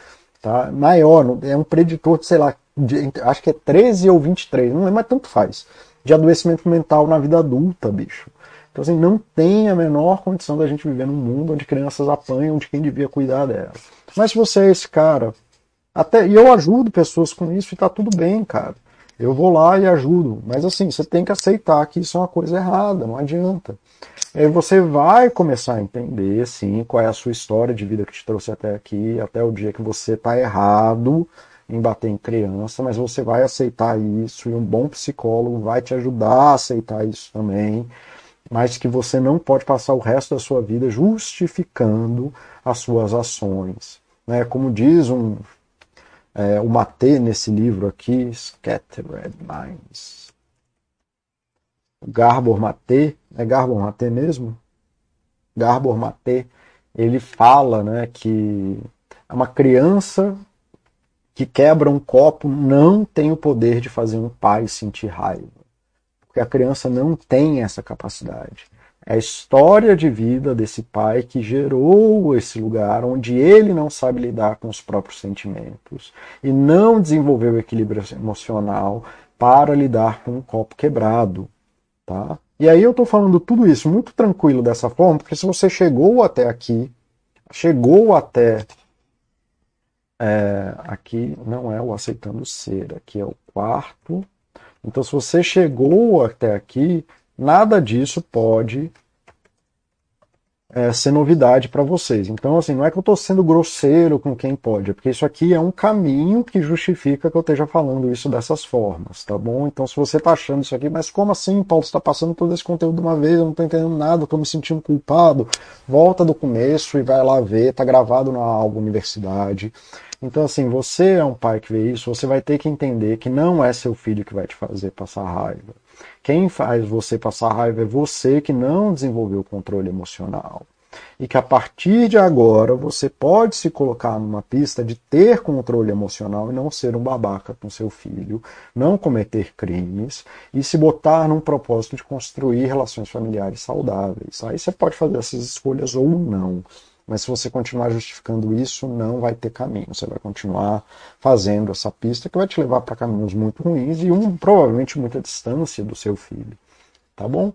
tá? Maior, é um preditor de, sei lá, de, acho que é 13 ou 23, não é, mas tanto faz, de adoecimento mental na vida adulta, bicho. Então, assim, não tem a menor condição da gente viver num mundo onde crianças apanham de quem devia cuidar delas. Mas se você é esse cara, até, e eu ajudo pessoas com isso e tá tudo bem, cara. Eu vou lá e ajudo. Mas assim, você tem que aceitar que isso é uma coisa errada, não adianta. Aí você vai começar a entender, sim, qual é a sua história de vida que te trouxe até aqui, até o dia que você está errado em bater em criança, mas você vai aceitar isso e um bom psicólogo vai te ajudar a aceitar isso também, mas que você não pode passar o resto da sua vida justificando as suas ações. Né? Como diz um, é, o Matê nesse livro aqui, Scattered Minds. Garbor Maté, é Garbor Maté mesmo? Garbor Maté, ele fala né, que uma criança que quebra um copo não tem o poder de fazer um pai sentir raiva. Porque a criança não tem essa capacidade. É a história de vida desse pai que gerou esse lugar onde ele não sabe lidar com os próprios sentimentos e não desenvolveu o equilíbrio emocional para lidar com um copo quebrado. Tá? E aí eu estou falando tudo isso muito tranquilo dessa forma, porque se você chegou até aqui, chegou até. É, aqui não é o aceitando ser, aqui é o quarto. Então, se você chegou até aqui, nada disso pode é, ser novidade para vocês. Então, assim, não é que eu estou sendo grosseiro com quem pode, é porque isso aqui é um caminho que justifica que eu esteja falando isso dessas formas, tá bom? Então, se você está achando isso aqui, mas como assim, Paulo, está passando todo esse conteúdo de uma vez, eu não estou entendendo nada, estou me sentindo culpado, volta do começo e vai lá ver, está gravado na aula universidade. Então, assim, você é um pai que vê isso, você vai ter que entender que não é seu filho que vai te fazer passar raiva. Quem faz você passar raiva é você que não desenvolveu o controle emocional. E que a partir de agora você pode se colocar numa pista de ter controle emocional e não ser um babaca com seu filho, não cometer crimes e se botar num propósito de construir relações familiares saudáveis. Aí você pode fazer essas escolhas ou não. Mas se você continuar justificando isso, não vai ter caminho. Você vai continuar fazendo essa pista que vai te levar para caminhos muito ruins e um, provavelmente muita distância do seu filho. Tá bom?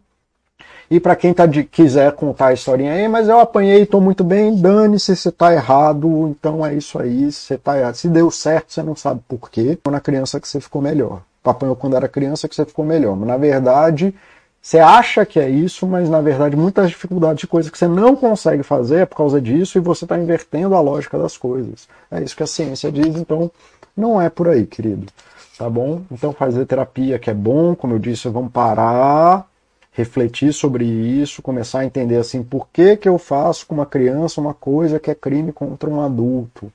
E para quem tá de, quiser contar a historinha aí, mas eu apanhei, estou muito bem, dane-se, você está errado, então é isso aí, você tá errado. Se deu certo, você não sabe por quê. Na criança que você ficou melhor. Apanhou quando era criança que você ficou melhor. Mas na verdade, você acha que é isso, mas na verdade muitas dificuldades de coisas que você não consegue fazer é por causa disso e você está invertendo a lógica das coisas. É isso que a ciência diz, então não é por aí, querido. Tá bom? Então fazer terapia que é bom, como eu disse, vamos parar refletir sobre isso, começar a entender assim, por que, que eu faço com uma criança uma coisa que é crime contra um adulto?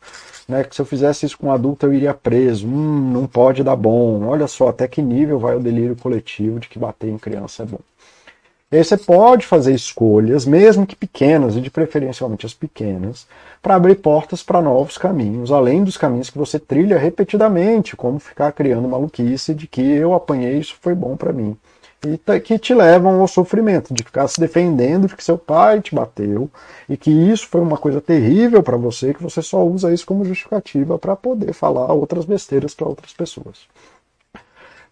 Né? Que se eu fizesse isso com um adulto eu iria preso. Hum, não pode dar bom. Olha só até que nível vai o delírio coletivo de que bater em criança é bom. E aí você pode fazer escolhas, mesmo que pequenas, e de preferencialmente as pequenas, para abrir portas para novos caminhos, além dos caminhos que você trilha repetidamente, como ficar criando maluquice de que eu apanhei isso foi bom para mim e que te levam ao sofrimento, de ficar se defendendo de que seu pai te bateu e que isso foi uma coisa terrível para você, que você só usa isso como justificativa para poder falar outras besteiras para outras pessoas.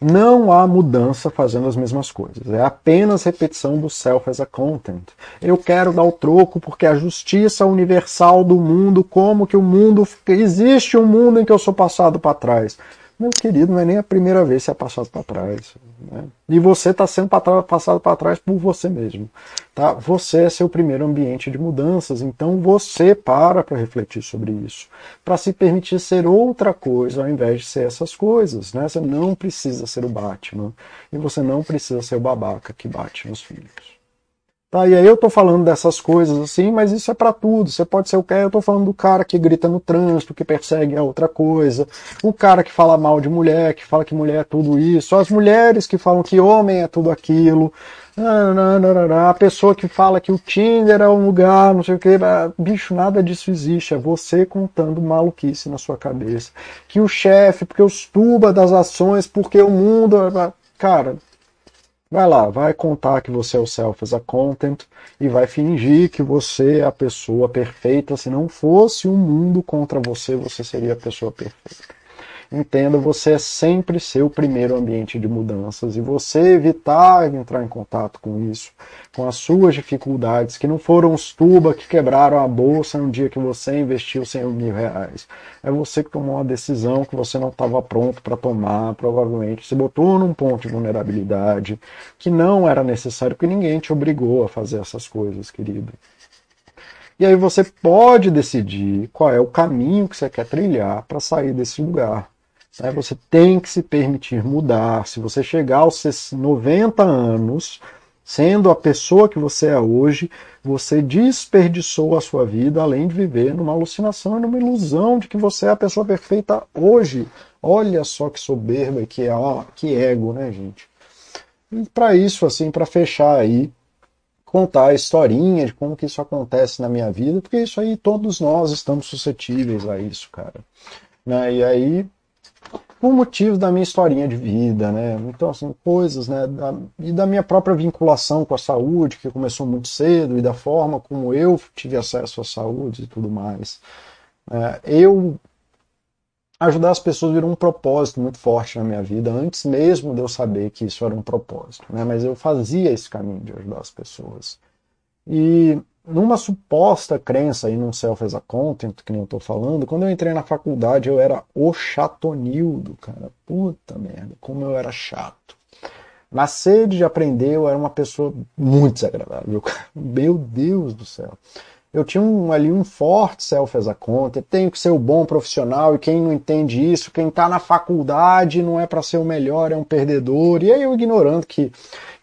Não há mudança fazendo as mesmas coisas, é apenas repetição do self as a content. Eu quero dar o troco porque a justiça universal do mundo, como que o mundo existe um mundo em que eu sou passado para trás. Meu querido, não é nem a primeira vez que você é passado para trás. Né? E você está sendo passado para trás por você mesmo. Tá? Você é seu primeiro ambiente de mudanças, então você para para refletir sobre isso. Para se permitir ser outra coisa ao invés de ser essas coisas. Né? Você não precisa ser o Batman. E você não precisa ser o babaca que bate nos filhos. Tá, e aí eu tô falando dessas coisas assim, mas isso é para tudo. Você pode ser o que eu tô falando do cara que grita no trânsito, que persegue a outra coisa, o cara que fala mal de mulher, que fala que mulher é tudo isso, as mulheres que falam que homem é tudo aquilo, a pessoa que fala que o Tinder é um lugar, não sei o que, bicho, nada disso existe, é você contando maluquice na sua cabeça. Que o chefe, porque os tuba das ações, porque o mundo, cara, Vai lá, vai contar que você é o self as a content e vai fingir que você é a pessoa perfeita. Se não fosse um mundo contra você, você seria a pessoa perfeita. Entenda, você é sempre seu primeiro ambiente de mudanças e você evitar entrar em contato com isso, com as suas dificuldades, que não foram os tuba que quebraram a bolsa no dia que você investiu 100 mil reais. É você que tomou uma decisão que você não estava pronto para tomar, provavelmente se botou num ponto de vulnerabilidade que não era necessário, porque ninguém te obrigou a fazer essas coisas, querido. E aí você pode decidir qual é o caminho que você quer trilhar para sair desse lugar. Né? Você tem que se permitir mudar. Se você chegar aos 90 anos, sendo a pessoa que você é hoje, você desperdiçou a sua vida além de viver numa alucinação numa ilusão de que você é a pessoa perfeita hoje. Olha só que soberba e que, é, ó, que ego, né, gente? E para isso, assim, para fechar aí, contar a historinha de como que isso acontece na minha vida, porque isso aí todos nós estamos suscetíveis a isso, cara. Né? E aí por motivos da minha historinha de vida, né? Então, assim, coisas, né? Da, e da minha própria vinculação com a saúde, que começou muito cedo, e da forma como eu tive acesso à saúde e tudo mais. É, eu ajudar as pessoas virou um propósito muito forte na minha vida, antes mesmo de eu saber que isso era um propósito, né? Mas eu fazia esse caminho de ajudar as pessoas. E numa suposta crença aí num self as a content, que nem eu tô falando, quando eu entrei na faculdade eu era o chatonildo, cara. Puta merda, como eu era chato. Na sede de aprender eu era uma pessoa muito desagradável, *laughs* Meu Deus do céu. Eu tinha um, ali um forte self as a content, tenho que ser o bom profissional e quem não entende isso, quem tá na faculdade não é para ser o melhor, é um perdedor. E aí eu ignorando que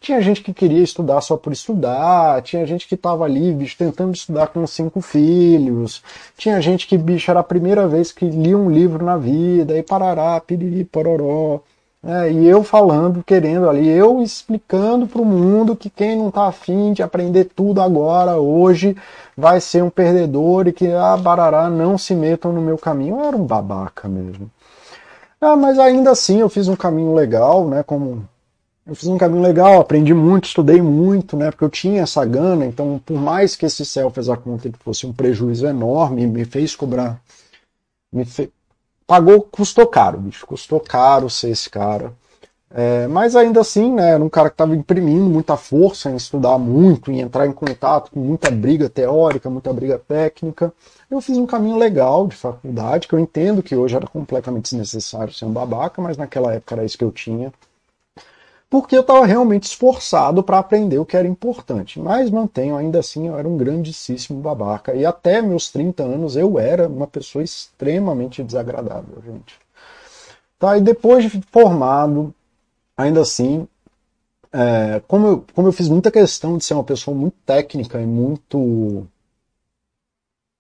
tinha gente que queria estudar só por estudar, tinha gente que estava ali, bicho, tentando estudar com cinco filhos, tinha gente que, bicho, era a primeira vez que lia um livro na vida, e parará, piriri, pororó. É, e eu falando, querendo ali, eu explicando para o mundo que quem não está afim de aprender tudo agora, hoje, vai ser um perdedor e que, ah, barará, não se metam no meu caminho. Eu era um babaca mesmo. Ah, mas ainda assim eu fiz um caminho legal, né, como eu fiz um caminho legal, aprendi muito, estudei muito, né? Porque eu tinha essa gana, então por mais que esse self-executive fosse um prejuízo enorme, me fez cobrar, me fe... pagou, custou caro, bicho, custou caro ser esse cara. É, mas ainda assim, né, era um cara que estava imprimindo muita força em estudar muito, em entrar em contato com muita briga teórica, muita briga técnica. Eu fiz um caminho legal de faculdade, que eu entendo que hoje era completamente desnecessário ser um babaca, mas naquela época era isso que eu tinha porque eu estava realmente esforçado para aprender o que era importante. Mas mantenho, ainda assim, eu era um grandíssimo babaca. E até meus 30 anos eu era uma pessoa extremamente desagradável, gente. Tá, e depois de formado, ainda assim, é, como, eu, como eu fiz muita questão de ser uma pessoa muito técnica e muito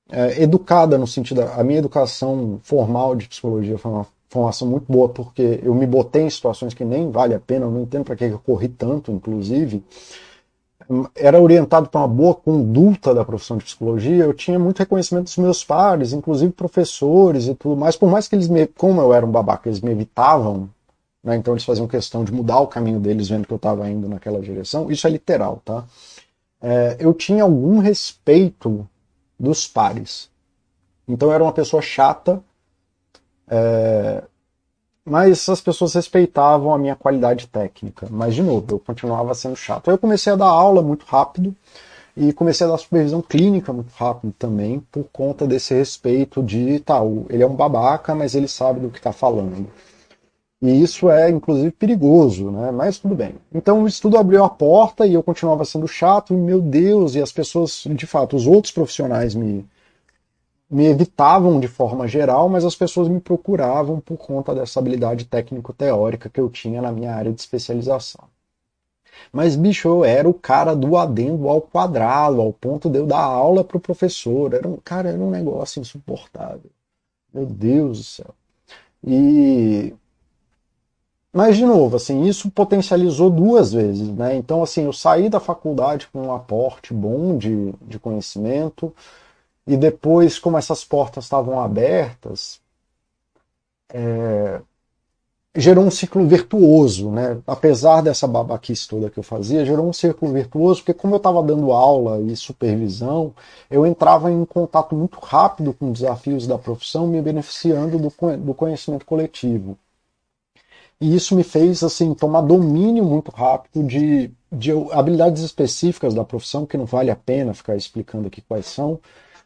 é, educada no sentido, a minha educação formal de psicologia foi uma formação muito boa, porque eu me botei em situações que nem vale a pena, eu não entendo para que eu corri tanto, inclusive. Era orientado para uma boa conduta da profissão de psicologia, eu tinha muito reconhecimento dos meus pares, inclusive professores e tudo mais, por mais que eles me, como eu era um babaca, eles me evitavam, né, então eles faziam questão de mudar o caminho deles vendo que eu estava indo naquela direção, isso é literal, tá? É, eu tinha algum respeito dos pares. Então eu era uma pessoa chata, é, mas as pessoas respeitavam a minha qualidade técnica. Mas, de novo, eu continuava sendo chato. Aí eu comecei a dar aula muito rápido e comecei a dar supervisão clínica muito rápido também, por conta desse respeito de, tá, ele é um babaca, mas ele sabe do que está falando. E isso é, inclusive, perigoso, né? Mas tudo bem. Então o estudo abriu a porta e eu continuava sendo chato, e meu Deus, e as pessoas, de fato, os outros profissionais me, me evitavam de forma geral, mas as pessoas me procuravam por conta dessa habilidade técnico-teórica que eu tinha na minha área de especialização. Mas, bicho, eu era o cara do adendo ao quadrado, ao ponto de eu dar aula para o professor. Era um, cara, era um negócio insuportável. Meu Deus do céu. E mas, de novo, assim, isso potencializou duas vezes, né? Então, assim, eu saí da faculdade com um aporte bom de, de conhecimento, e depois, como essas portas estavam abertas, é, gerou um ciclo virtuoso, né? Apesar dessa babaquice toda que eu fazia, gerou um ciclo virtuoso, porque como eu estava dando aula e supervisão, eu entrava em contato muito rápido com desafios da profissão, me beneficiando do, do conhecimento coletivo. E isso me fez assim tomar domínio muito rápido de, de habilidades específicas da profissão, que não vale a pena ficar explicando aqui quais são,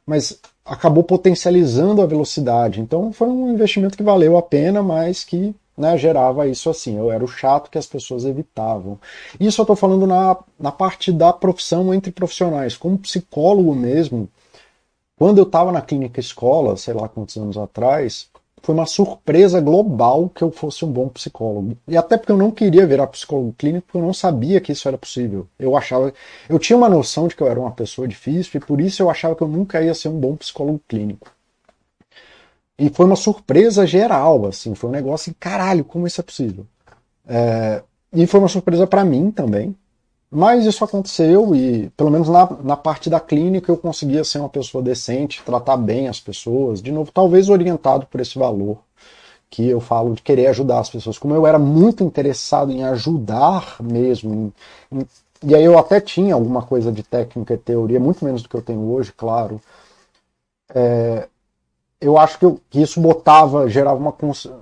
mas acabou potencializando a velocidade. Então foi um investimento que valeu a pena, mas que né, gerava isso assim. Eu era o chato que as pessoas evitavam. Isso eu estou falando na, na parte da profissão entre profissionais. Como psicólogo mesmo, quando eu estava na clínica escola, sei lá quantos anos atrás, foi uma surpresa global que eu fosse um bom psicólogo. E até porque eu não queria virar psicólogo clínico, porque eu não sabia que isso era possível. Eu achava, eu tinha uma noção de que eu era uma pessoa difícil e por isso eu achava que eu nunca ia ser um bom psicólogo clínico. E foi uma surpresa geral, assim, foi um negócio assim, caralho, como isso é possível? É, e foi uma surpresa para mim também, mas isso aconteceu e, pelo menos na, na parte da clínica, eu conseguia ser uma pessoa decente, tratar bem as pessoas, de novo, talvez orientado por esse valor que eu falo de querer ajudar as pessoas. Como eu era muito interessado em ajudar mesmo, em, em, e aí eu até tinha alguma coisa de técnica e teoria, muito menos do que eu tenho hoje, claro. É, eu acho que, eu, que, isso botava, gerava uma,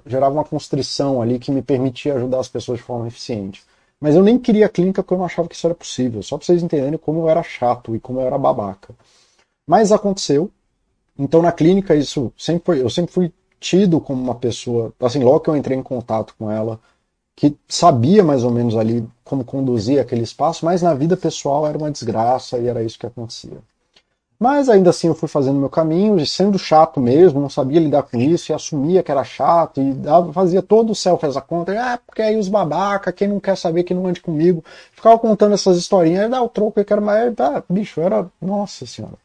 gerava uma constrição ali que me permitia ajudar as pessoas de forma eficiente. Mas eu nem queria clínica porque eu não achava que isso era possível. Só para vocês entenderem como eu era chato e como eu era babaca. Mas aconteceu. Então na clínica isso sempre foi, eu sempre fui tido como uma pessoa, assim, logo que eu entrei em contato com ela, que sabia mais ou menos ali como conduzir aquele espaço, mas na vida pessoal era uma desgraça e era isso que acontecia. Mas ainda assim eu fui fazendo meu caminho, e sendo chato mesmo, não sabia lidar com isso, e assumia que era chato, e dava, fazia todo o céu fez a conta, ah, porque aí os babaca, quem não quer saber, que não ande comigo, ficava contando essas historinhas, aí dá o troco, eu quero mais, ah, bicho, era, nossa senhora.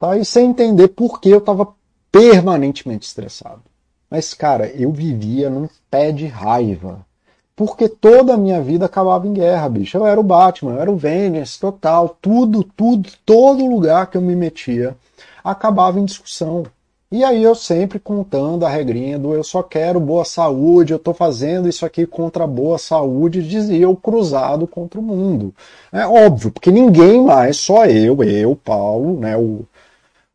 Tá, e sem entender por que eu estava permanentemente estressado. Mas, cara, eu vivia num pé de raiva porque toda a minha vida acabava em guerra, bicho. Eu era o Batman, eu era o Vengeance, total. Tudo, tudo, todo lugar que eu me metia acabava em discussão. E aí eu sempre contando a regrinha do eu só quero boa saúde, eu estou fazendo isso aqui contra a boa saúde, dizia eu cruzado contra o mundo. É óbvio, porque ninguém mais, só eu, eu, Paulo, né, o,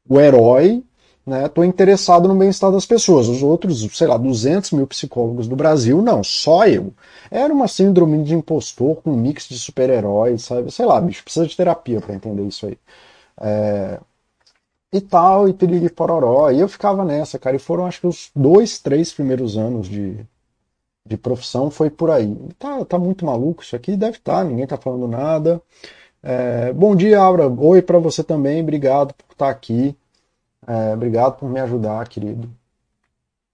o herói, né, tô interessado no bem-estar das pessoas. Os outros, sei lá, 200 mil psicólogos do Brasil, não, só eu. Era uma síndrome de impostor com um mix de super-heróis, sabe? Sei lá, bicho, precisa de terapia para entender isso aí. É, e tal, e piriri pororó. E eu ficava nessa, cara. E foram acho que os dois, três primeiros anos de, de profissão foi por aí. Tá, tá muito maluco isso aqui? Deve estar, tá, ninguém tá falando nada. É, bom dia, Aura. Oi para você também. Obrigado por estar tá aqui. É, obrigado por me ajudar, querido.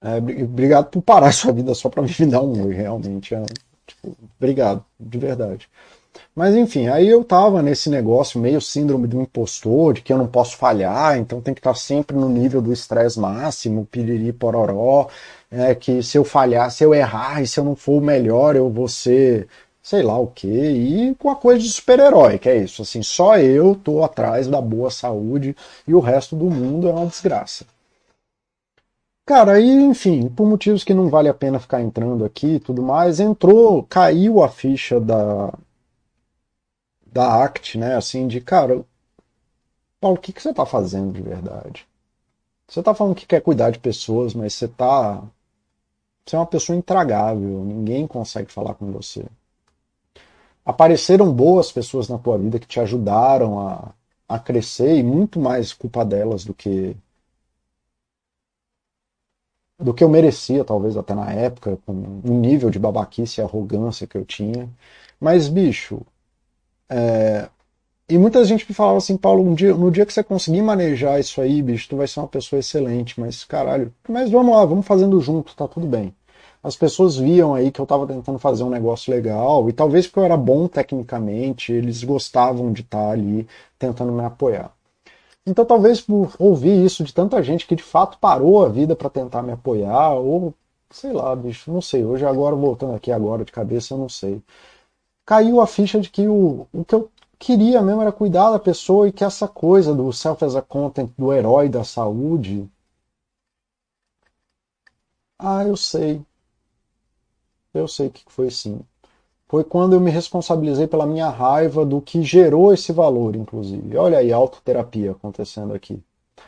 É, obrigado por parar *laughs* sua vida só para me dar um oi, realmente. É, tipo, obrigado, de verdade. Mas enfim, aí eu tava nesse negócio meio síndrome do impostor, de que eu não posso falhar, então tem que estar sempre no nível do estresse máximo, piriri pororó, é, que se eu falhar, se eu errar e se eu não for o melhor, eu vou ser sei lá o que, e com a coisa de super-herói, que é isso, assim, só eu tô atrás da boa saúde e o resto do mundo é uma desgraça. Cara, aí, enfim, por motivos que não vale a pena ficar entrando aqui e tudo mais, entrou, caiu a ficha da, da ACT, né? Assim, de cara, Paulo, o que, que você tá fazendo de verdade? Você tá falando que quer cuidar de pessoas, mas você tá. Você é uma pessoa intragável, ninguém consegue falar com você. Apareceram boas pessoas na tua vida que te ajudaram a, a crescer e muito mais culpa delas do que do que eu merecia, talvez até na época, com um nível de babaquice e arrogância que eu tinha. Mas, bicho, é... E muita gente me falava assim, Paulo, um dia, no dia que você conseguir manejar isso aí, bicho, tu vai ser uma pessoa excelente, mas caralho, mas vamos lá, vamos fazendo junto, tá tudo bem. As pessoas viam aí que eu tava tentando fazer um negócio legal, e talvez porque eu era bom tecnicamente, eles gostavam de estar tá ali tentando me apoiar. Então talvez por ouvir isso de tanta gente que de fato parou a vida para tentar me apoiar, ou sei lá, bicho, não sei. Hoje agora, voltando aqui agora de cabeça, eu não sei caiu a ficha de que o, o que eu queria mesmo era cuidar da pessoa e que essa coisa do self as a content, do herói da saúde. Ah, eu sei. Eu sei o que foi sim. Foi quando eu me responsabilizei pela minha raiva do que gerou esse valor, inclusive. Olha aí, autoterapia acontecendo aqui.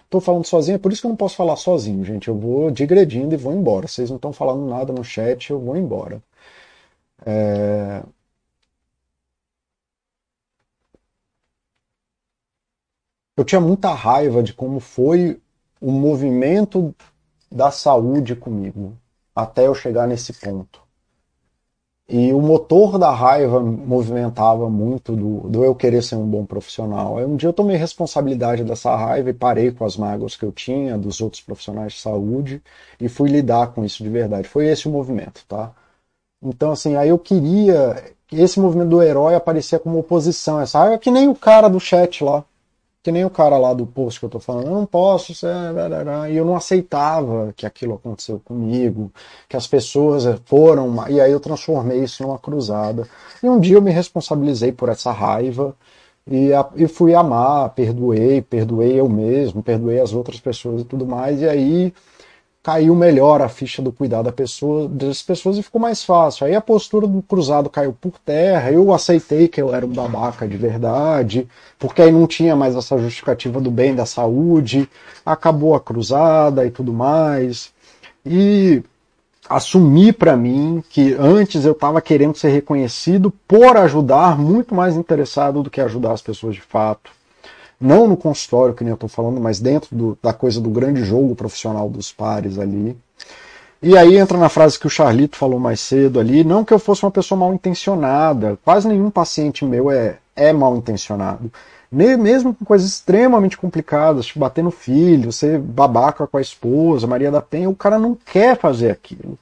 Estou falando sozinho, é por isso que eu não posso falar sozinho, gente. Eu vou digredindo e vou embora. Vocês não estão falando nada no chat, eu vou embora. É... eu tinha muita raiva de como foi o movimento da saúde comigo, até eu chegar nesse ponto. E o motor da raiva movimentava muito do, do eu querer ser um bom profissional. Aí um dia eu tomei responsabilidade dessa raiva e parei com as mágoas que eu tinha dos outros profissionais de saúde e fui lidar com isso de verdade. Foi esse o movimento, tá? Então, assim, aí eu queria. Esse movimento do herói aparecia como oposição. Essa raiva é que nem o cara do chat lá que nem o cara lá do post que eu tô falando, eu não posso ser. E eu não aceitava que aquilo aconteceu comigo, que as pessoas foram. E aí eu transformei isso numa cruzada. E um dia eu me responsabilizei por essa raiva e, e fui amar, perdoei, perdoei eu mesmo, perdoei as outras pessoas e tudo mais. E aí caiu melhor a ficha do cuidar da pessoa, das pessoas e ficou mais fácil. Aí a postura do cruzado caiu por terra, eu aceitei que eu era um babaca de verdade, porque aí não tinha mais essa justificativa do bem da saúde, acabou a cruzada e tudo mais. E assumi para mim que antes eu estava querendo ser reconhecido por ajudar, muito mais interessado do que ajudar as pessoas de fato não no consultório, que nem eu estou falando, mas dentro do, da coisa do grande jogo profissional dos pares ali. E aí entra na frase que o Charlito falou mais cedo ali, não que eu fosse uma pessoa mal intencionada, quase nenhum paciente meu é, é mal intencionado. Mesmo com coisas extremamente complicadas, tipo bater no filho, ser babaca com a esposa, Maria da Penha, o cara não quer fazer aquilo.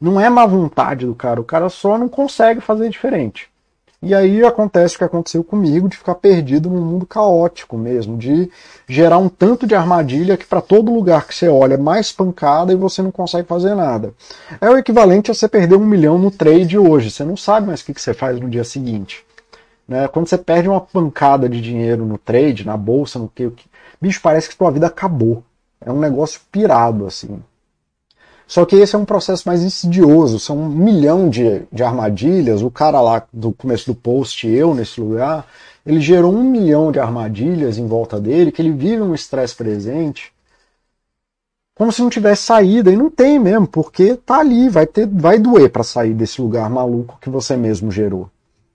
Não é má vontade do cara, o cara só não consegue fazer diferente. E aí acontece o que aconteceu comigo, de ficar perdido num mundo caótico mesmo, de gerar um tanto de armadilha que para todo lugar que você olha é mais pancada e você não consegue fazer nada. É o equivalente a você perder um milhão no trade hoje, você não sabe mais o que você faz no dia seguinte. Né? Quando você perde uma pancada de dinheiro no trade, na bolsa, no que, bicho, parece que sua vida acabou. É um negócio pirado, assim. Só que esse é um processo mais insidioso, são um milhão de, de armadilhas. O cara lá do começo do post, eu nesse lugar, ele gerou um milhão de armadilhas em volta dele, que ele vive um estresse presente, como se não tivesse saída, e não tem mesmo, porque tá ali, vai, ter, vai doer para sair desse lugar maluco que você mesmo gerou.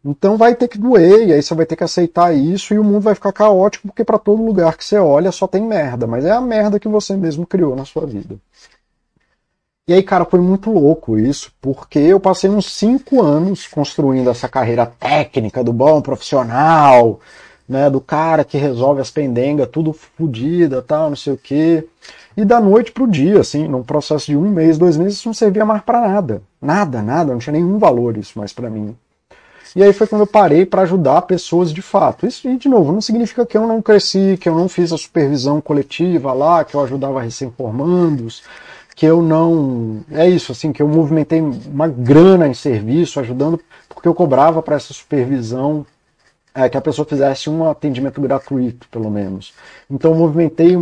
Então vai ter que doer, e aí você vai ter que aceitar isso, e o mundo vai ficar caótico, porque para todo lugar que você olha só tem merda, mas é a merda que você mesmo criou na sua vida. E aí, cara, foi muito louco isso, porque eu passei uns cinco anos construindo essa carreira técnica do bom profissional, né, do cara que resolve as pendengas, tudo fodida, tal, não sei o quê. E da noite pro dia, assim, num processo de um mês, dois meses, isso não servia mais para nada. Nada, nada, não tinha nenhum valor isso mais para mim. E aí foi quando eu parei para ajudar pessoas de fato. Isso, de novo, não significa que eu não cresci, que eu não fiz a supervisão coletiva lá, que eu ajudava recém-formandos, que eu não. É isso, assim, que eu movimentei uma grana em serviço, ajudando, porque eu cobrava para essa supervisão é, que a pessoa fizesse um atendimento gratuito, pelo menos. Então eu movimentei.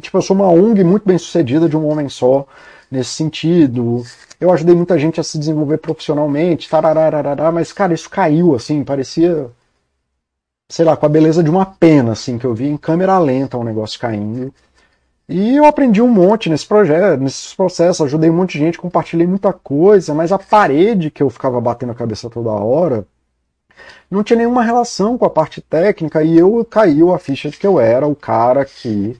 Tipo, eu sou uma ONG muito bem sucedida de um homem só, nesse sentido. Eu ajudei muita gente a se desenvolver profissionalmente, tarararará, mas, cara, isso caiu, assim, parecia. Sei lá, com a beleza de uma pena, assim, que eu vi em câmera lenta o um negócio caindo. E eu aprendi um monte nesse projeto, nesses processos, ajudei um monte de gente, compartilhei muita coisa, mas a parede que eu ficava batendo a cabeça toda hora não tinha nenhuma relação com a parte técnica e eu caiu a ficha de que eu era o cara que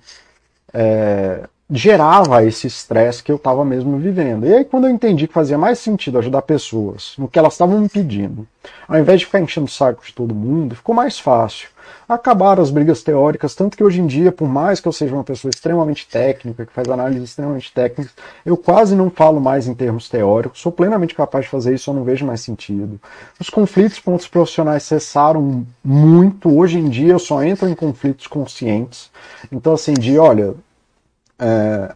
é, gerava esse estresse que eu estava mesmo vivendo. E aí, quando eu entendi que fazia mais sentido ajudar pessoas no que elas estavam me pedindo, ao invés de ficar enchendo o saco de todo mundo, ficou mais fácil. Acabaram as brigas teóricas, tanto que hoje em dia, por mais que eu seja uma pessoa extremamente técnica, que faz análises extremamente técnicas, eu quase não falo mais em termos teóricos, sou plenamente capaz de fazer isso, eu não vejo mais sentido. Os conflitos com outros profissionais cessaram muito, hoje em dia eu só entro em conflitos conscientes. Então, assim, de olha, é,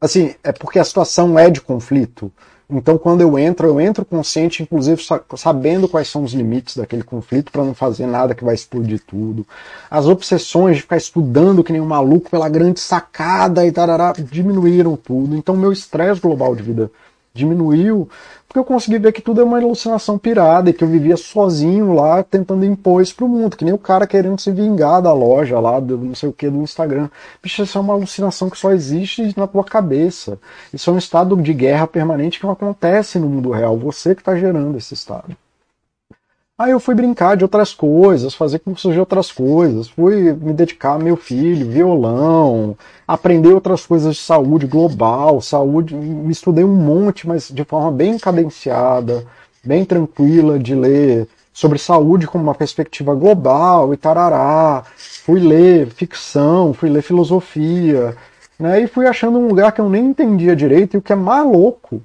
assim, é porque a situação é de conflito. Então, quando eu entro, eu entro consciente, inclusive sabendo quais são os limites daquele conflito para não fazer nada que vai explodir tudo. As obsessões de ficar estudando que nem um maluco pela grande sacada e tarará, diminuíram tudo. Então, meu estresse global de vida diminuiu, porque eu consegui ver que tudo é uma alucinação pirada e que eu vivia sozinho lá tentando impor isso pro mundo, que nem o cara querendo se vingar da loja lá, do não sei o que, do Instagram. Bicho, isso é uma alucinação que só existe na tua cabeça. Isso é um estado de guerra permanente que não acontece no mundo real, você que está gerando esse estado. Aí eu fui brincar de outras coisas, fazer cursos de outras coisas, fui me dedicar ao meu filho, violão, aprender outras coisas de saúde global, saúde, me estudei um monte, mas de forma bem cadenciada, bem tranquila de ler sobre saúde como uma perspectiva global e tarará. Fui ler ficção, fui ler filosofia, né? E fui achando um lugar que eu nem entendia direito e o que é maluco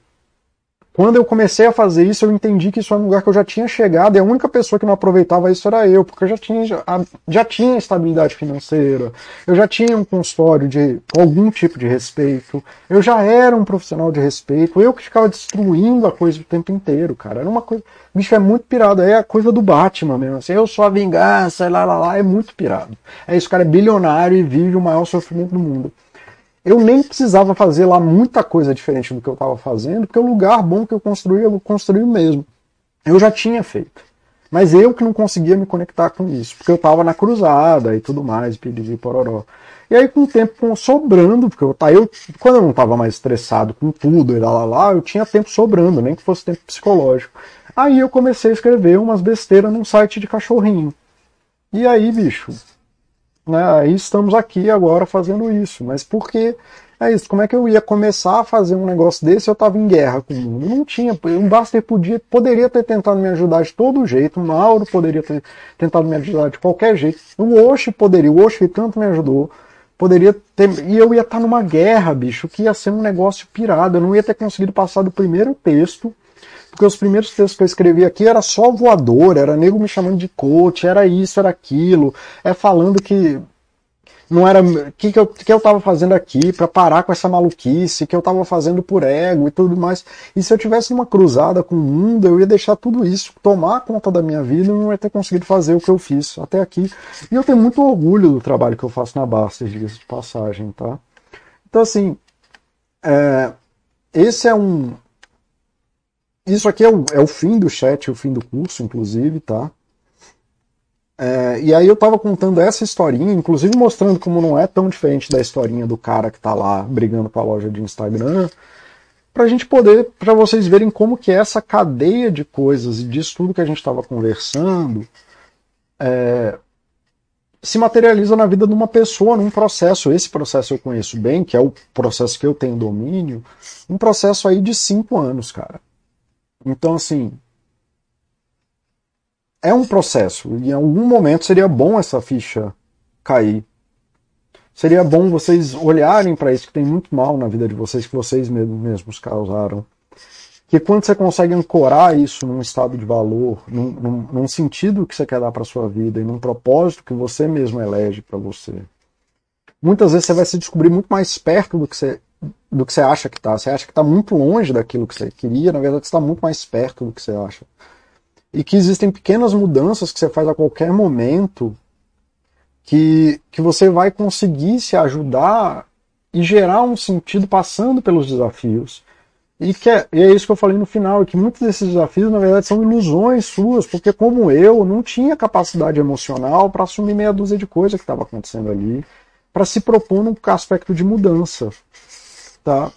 quando eu comecei a fazer isso, eu entendi que isso era um lugar que eu já tinha chegado e a única pessoa que não aproveitava isso era eu, porque eu já tinha, já, já tinha estabilidade financeira, eu já tinha um consultório de algum tipo de respeito, eu já era um profissional de respeito, eu que ficava destruindo a coisa o tempo inteiro, cara. Era uma coisa. Bicho, é muito pirado. É a coisa do Batman mesmo. Assim, eu sou a vingança, lá, lá, lá. É muito pirado. É isso, cara é bilionário e vive o maior sofrimento do mundo eu nem precisava fazer lá muita coisa diferente do que eu estava fazendo, porque o lugar bom que eu construí, eu construí mesmo. Eu já tinha feito. Mas eu que não conseguia me conectar com isso, porque eu estava na cruzada e tudo mais, piriri pororó. E aí, com o tempo sobrando, porque eu, tá, eu quando eu não estava mais estressado com tudo e lá, lá, lá, eu tinha tempo sobrando, nem que fosse tempo psicológico. Aí eu comecei a escrever umas besteiras num site de cachorrinho. E aí, bicho, né? Aí estamos aqui agora fazendo isso. Mas por que é isso? Como é que eu ia começar a fazer um negócio desse eu estava em guerra com o mundo? Não tinha. O Baster podia, poderia ter tentado me ajudar de todo jeito. O Mauro poderia ter tentado me ajudar de qualquer jeito. O Oshi poderia. O Oshi tanto me ajudou. Poderia ter. E eu ia estar numa guerra, bicho, que ia ser um negócio pirado. Eu não ia ter conseguido passar do primeiro texto porque os primeiros textos que eu escrevi aqui era só voador, era nego me chamando de coach, era isso, era aquilo, é falando que não era que, que, eu, que eu tava fazendo aqui para parar com essa maluquice, que eu tava fazendo por ego e tudo mais. E se eu tivesse uma cruzada com o mundo, eu ia deixar tudo isso tomar conta da minha vida e não ia ter conseguido fazer o que eu fiz até aqui. E eu tenho muito orgulho do trabalho que eu faço na Basta, diga de passagem, tá? Então, assim, é, esse é um. Isso aqui é o, é o fim do chat, o fim do curso, inclusive, tá? É, e aí eu tava contando essa historinha, inclusive mostrando como não é tão diferente da historinha do cara que tá lá brigando com a loja de Instagram, pra gente poder, para vocês verem como que é essa cadeia de coisas e disso tudo que a gente estava conversando, é, se materializa na vida de uma pessoa, num processo. Esse processo eu conheço bem, que é o processo que eu tenho domínio, um processo aí de cinco anos, cara. Então, assim, é um processo. Em algum momento seria bom essa ficha cair. Seria bom vocês olharem para isso que tem muito mal na vida de vocês, que vocês mesmos causaram. Que quando você consegue ancorar isso num estado de valor, num, num, num sentido que você quer dar para sua vida e num propósito que você mesmo elege para você, muitas vezes você vai se descobrir muito mais perto do que você, do que você acha que está. Você acha que está muito longe daquilo que você queria, na verdade está muito mais perto do que você acha e que existem pequenas mudanças que você faz a qualquer momento que, que você vai conseguir se ajudar e gerar um sentido passando pelos desafios. E, que é, e é isso que eu falei no final, que muitos desses desafios, na verdade, são ilusões suas, porque como eu, não tinha capacidade emocional para assumir meia dúzia de coisas que estava acontecendo ali, para se propor num aspecto de mudança. Tá?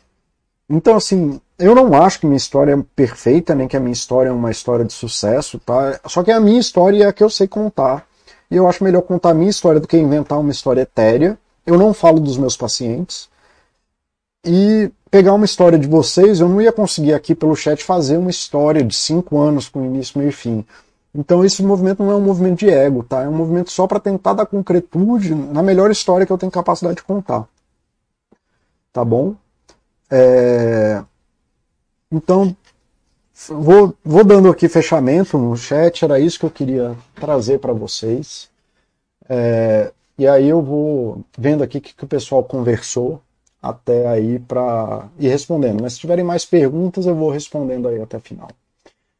Então, assim, eu não acho que minha história é perfeita, nem que a minha história é uma história de sucesso, tá? Só que a minha história é a que eu sei contar. E eu acho melhor contar a minha história do que inventar uma história etérea. Eu não falo dos meus pacientes. E pegar uma história de vocês, eu não ia conseguir aqui pelo chat fazer uma história de cinco anos com início, meio e fim. Então esse movimento não é um movimento de ego, tá? É um movimento só para tentar dar concretude na melhor história que eu tenho capacidade de contar. Tá bom? É... Então, vou, vou dando aqui fechamento no chat, era isso que eu queria trazer para vocês. É... E aí eu vou vendo aqui o que, que o pessoal conversou até aí para ir respondendo. Mas se tiverem mais perguntas, eu vou respondendo aí até final.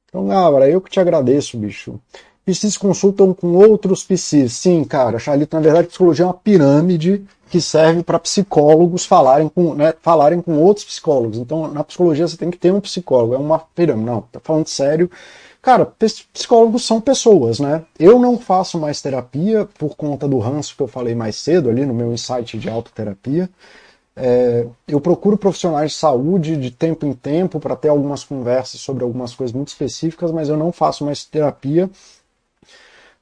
Então, Gabra, eu que te agradeço, bicho. PCs consultam com outros PCs. Sim, cara, Charlito, na verdade, psicologia é uma pirâmide que serve para psicólogos falarem com, né, falarem com outros psicólogos. Então, na psicologia você tem que ter um psicólogo, é uma pirâmide. Não, tá falando sério. Cara, psicólogos são pessoas, né? Eu não faço mais terapia por conta do ranço que eu falei mais cedo ali no meu insight de autoterapia. É, eu procuro profissionais de saúde de tempo em tempo para ter algumas conversas sobre algumas coisas muito específicas, mas eu não faço mais terapia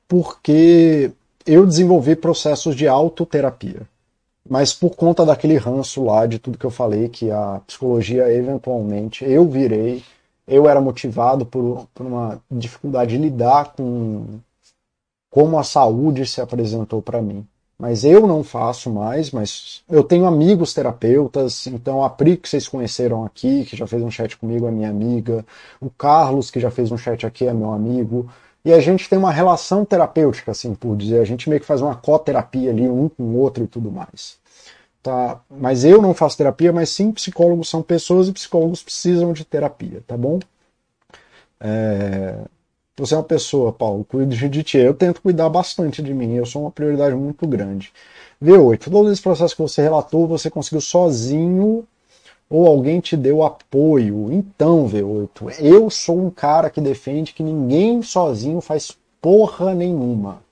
porque eu desenvolvi processos de autoterapia mas por conta daquele ranço lá de tudo que eu falei, que a psicologia eventualmente eu virei, eu era motivado por, por uma dificuldade de lidar com como a saúde se apresentou para mim. Mas eu não faço mais, mas eu tenho amigos terapeutas, então a Pri que vocês conheceram aqui, que já fez um chat comigo, é minha amiga, o Carlos que já fez um chat aqui é meu amigo, e a gente tem uma relação terapêutica, assim por dizer, a gente meio que faz uma coterapia ali um com o outro e tudo mais. Tá? Mas eu não faço terapia, mas sim psicólogos são pessoas e psicólogos precisam de terapia, tá bom? É... Você é uma pessoa, Paulo, cuide de ti. Eu tento cuidar bastante de mim, eu sou uma prioridade muito grande. V8, todos esses processos que você relatou, você conseguiu sozinho ou alguém te deu apoio? Então, V8, eu sou um cara que defende que ninguém sozinho faz porra nenhuma.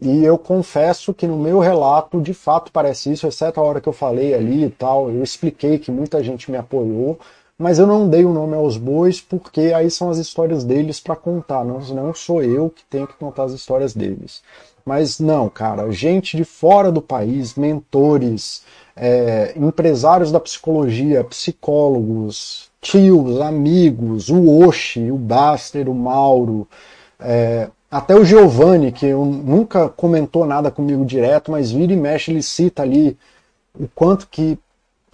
E eu confesso que no meu relato, de fato, parece isso, exceto a hora que eu falei ali e tal. Eu expliquei que muita gente me apoiou, mas eu não dei o nome aos bois porque aí são as histórias deles para contar. Não, não sou eu que tenho que contar as histórias deles. Mas não, cara, gente de fora do país, mentores, é, empresários da psicologia, psicólogos, tios, amigos, o Oshi, o Baster, o Mauro, é, até o Giovanni, que nunca comentou nada comigo direto, mas vira e mexe, ele cita ali o quanto que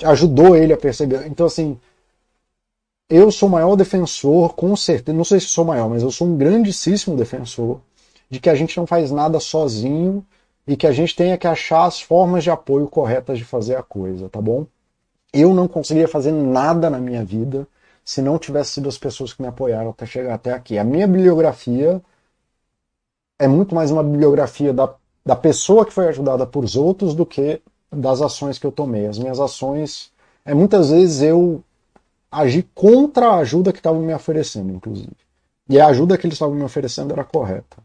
ajudou ele a perceber. Então, assim, eu sou o maior defensor, com certeza, não sei se sou maior, mas eu sou um grandíssimo defensor de que a gente não faz nada sozinho e que a gente tenha que achar as formas de apoio corretas de fazer a coisa, tá bom? Eu não conseguiria fazer nada na minha vida se não tivesse sido as pessoas que me apoiaram até chegar até aqui. A minha bibliografia é muito mais uma bibliografia da, da pessoa que foi ajudada por outros do que das ações que eu tomei. As minhas ações, é muitas vezes eu agi contra a ajuda que estavam me oferecendo, inclusive. E a ajuda que eles estavam me oferecendo era correta.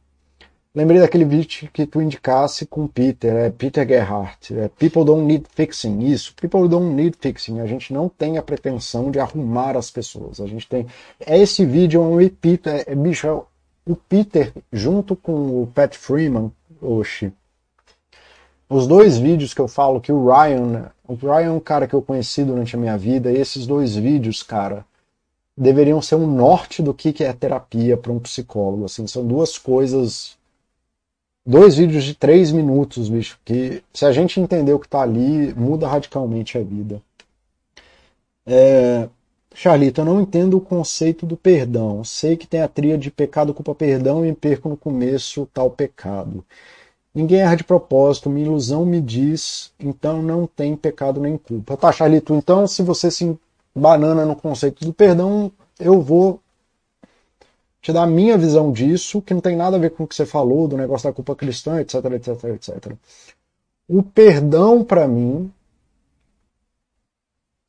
Lembrei daquele vídeo que tu indicasse com Peter, é Peter Gerhardt, é People Don't Need Fixing, isso, People Don't Need Fixing, a gente não tem a pretensão de arrumar as pessoas, a gente tem, é esse vídeo, é um Peter, é, bicho, é o Peter junto com o Pat Freeman, oxi, os dois vídeos que eu falo que o Ryan, o Ryan é um cara que eu conheci durante a minha vida, e esses dois vídeos, cara, deveriam ser um norte do que é terapia para um psicólogo, assim, são duas coisas dois vídeos de três minutos, bicho, que se a gente entender o que tá ali, muda radicalmente a vida. É, Charlito, eu não entendo o conceito do perdão. Sei que tem a tria de pecado, culpa, perdão e perco no começo tal pecado. Ninguém erra de propósito, minha ilusão me diz, então não tem pecado nem culpa. Tá, Charlito, então se você se banana no conceito do perdão, eu vou te dar a minha visão disso, que não tem nada a ver com o que você falou, do negócio da culpa cristã, etc, etc, etc. O perdão, para mim,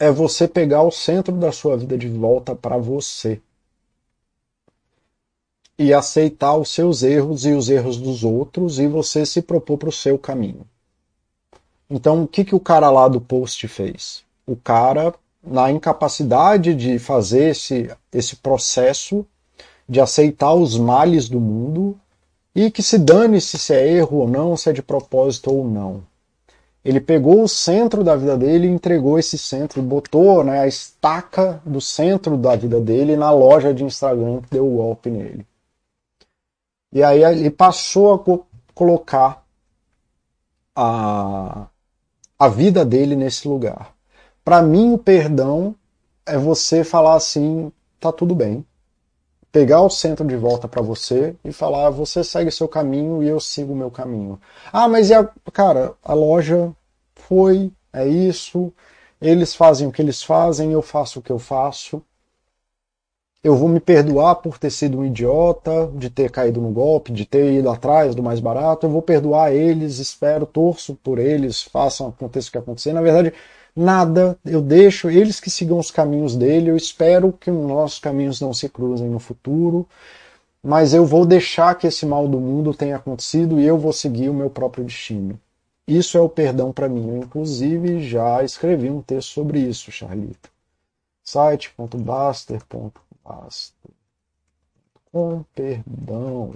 é você pegar o centro da sua vida de volta para você. E aceitar os seus erros e os erros dos outros e você se propor para o seu caminho. Então, o que, que o cara lá do post fez? O cara, na incapacidade de fazer esse, esse processo, de aceitar os males do mundo e que se dane se, se é erro ou não, se é de propósito ou não. Ele pegou o centro da vida dele e entregou esse centro, botou né, a estaca do centro da vida dele na loja de Instagram que deu o golpe nele. E aí ele passou a co colocar a, a vida dele nesse lugar. Para mim, o perdão é você falar assim: tá tudo bem, pegar o centro de volta para você e falar: você segue seu caminho e eu sigo o meu caminho. Ah, mas e a, cara, a loja foi, é isso, eles fazem o que eles fazem, eu faço o que eu faço. Eu vou me perdoar por ter sido um idiota, de ter caído no golpe, de ter ido atrás do mais barato. Eu vou perdoar eles, espero, torço por eles, façam aconteça o que acontecer. Na verdade, nada, eu deixo eles que sigam os caminhos dele, eu espero que nossos caminhos não se cruzem no futuro, mas eu vou deixar que esse mal do mundo tenha acontecido e eu vou seguir o meu próprio destino. Isso é o perdão para mim. Eu, inclusive, já escrevi um texto sobre isso, Charlito. site.baster.baster com perdão.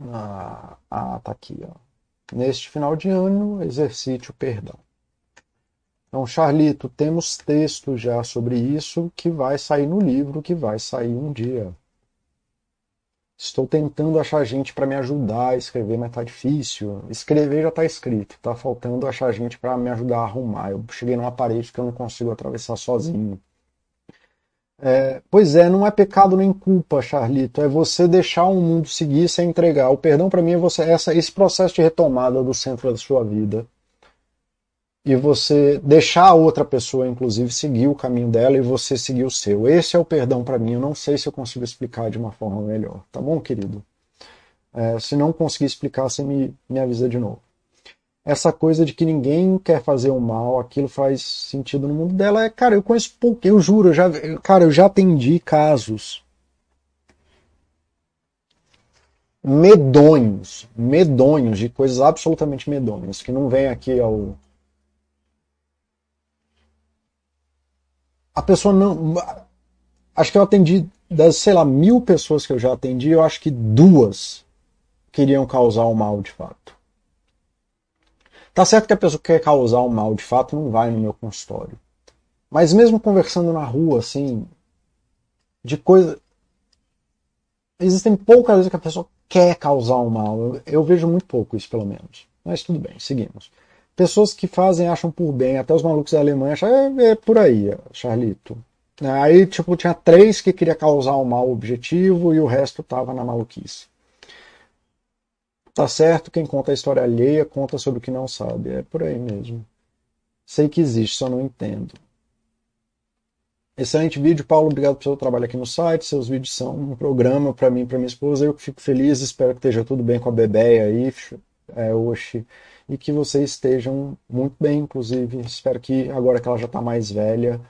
Ah, ah, tá aqui, ó. Neste final de ano, exercite o perdão. Então, Charlito, temos texto já sobre isso que vai sair no livro, que vai sair um dia. Estou tentando achar gente para me ajudar a escrever, mas tá difícil. Escrever já tá escrito, tá faltando achar gente para me ajudar a arrumar. Eu cheguei numa parede que eu não consigo atravessar sozinho. É, pois é, não é pecado nem culpa, Charlito. É você deixar o mundo seguir sem entregar. O perdão para mim é você essa, esse processo de retomada do centro da sua vida. E você deixar a outra pessoa, inclusive, seguir o caminho dela e você seguir o seu. Esse é o perdão para mim. Eu não sei se eu consigo explicar de uma forma melhor. Tá bom, querido? É, se não conseguir explicar, você me, me avisa de novo essa coisa de que ninguém quer fazer o mal, aquilo faz sentido no mundo dela. É, cara, eu conheço pouco, eu juro, eu já, cara, eu já atendi casos medonhos, medonhos, de coisas absolutamente medonhas, que não vem aqui ao. A pessoa não. Acho que eu atendi, das, sei lá, mil pessoas que eu já atendi, eu acho que duas queriam causar o mal de fato. Tá certo que a pessoa que quer causar o mal de fato não vai no meu consultório. Mas mesmo conversando na rua, assim, de coisa. Existem poucas vezes que a pessoa quer causar o mal. Eu, eu vejo muito pouco isso, pelo menos. Mas tudo bem, seguimos. Pessoas que fazem acham por bem, até os malucos da Alemanha acham, é, é por aí, Charlito. Aí, tipo, tinha três que queria causar um mal objetivo e o resto tava na maluquice. Tá certo, quem conta a história alheia conta sobre o que não sabe. É por aí mesmo. Sei que existe, só não entendo. Excelente vídeo, Paulo. Obrigado pelo seu trabalho aqui no site. Seus vídeos são um programa para mim e para minha esposa. Eu fico feliz, espero que esteja tudo bem com a bebê aí, é, Oxi, e que vocês estejam muito bem, inclusive. Espero que agora que ela já está mais velha,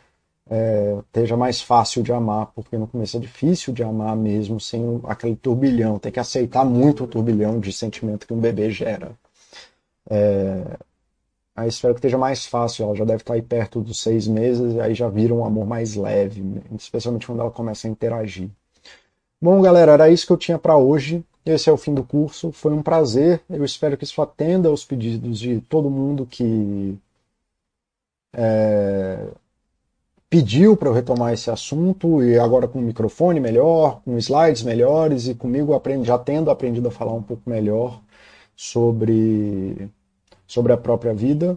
é, esteja mais fácil de amar, porque no começo é difícil de amar mesmo sem aquele turbilhão. Tem que aceitar muito o turbilhão de sentimento que um bebê gera. É, Aí espero que esteja mais fácil. Ela já deve estar aí perto dos seis meses, aí já vira um amor mais leve, especialmente quando ela começa a interagir. Bom, galera, era isso que eu tinha para hoje. Esse é o fim do curso. Foi um prazer. Eu espero que isso atenda aos pedidos de todo mundo que é, pediu para eu retomar esse assunto e agora com o microfone melhor, com slides melhores e comigo aprendi, já tendo aprendido a falar um pouco melhor sobre sobre a própria vida,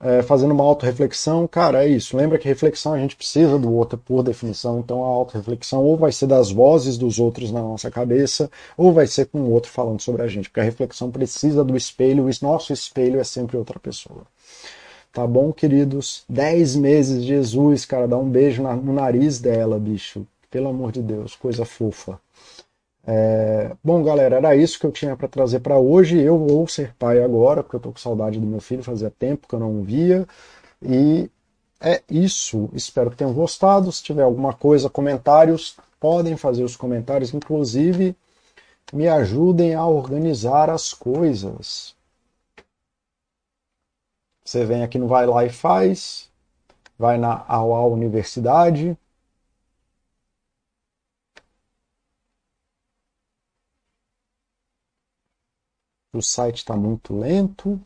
é, fazendo uma autorreflexão, cara, é isso. Lembra que reflexão a gente precisa do outro por definição, então a autorreflexão ou vai ser das vozes dos outros na nossa cabeça, ou vai ser com o outro falando sobre a gente, porque a reflexão precisa do espelho, e nosso espelho é sempre outra pessoa. Tá bom, queridos? Dez meses, Jesus, cara, dá um beijo no nariz dela, bicho. Pelo amor de Deus, coisa fofa. É, bom, galera, era isso que eu tinha para trazer para hoje. Eu vou ser pai agora, porque eu tô com saudade do meu filho, fazia tempo que eu não via. E é isso. Espero que tenham gostado. Se tiver alguma coisa, comentários, podem fazer os comentários. Inclusive, me ajudem a organizar as coisas. Você vem aqui no Vai Lá e Faz, vai na AUA Universidade, o site está muito lento.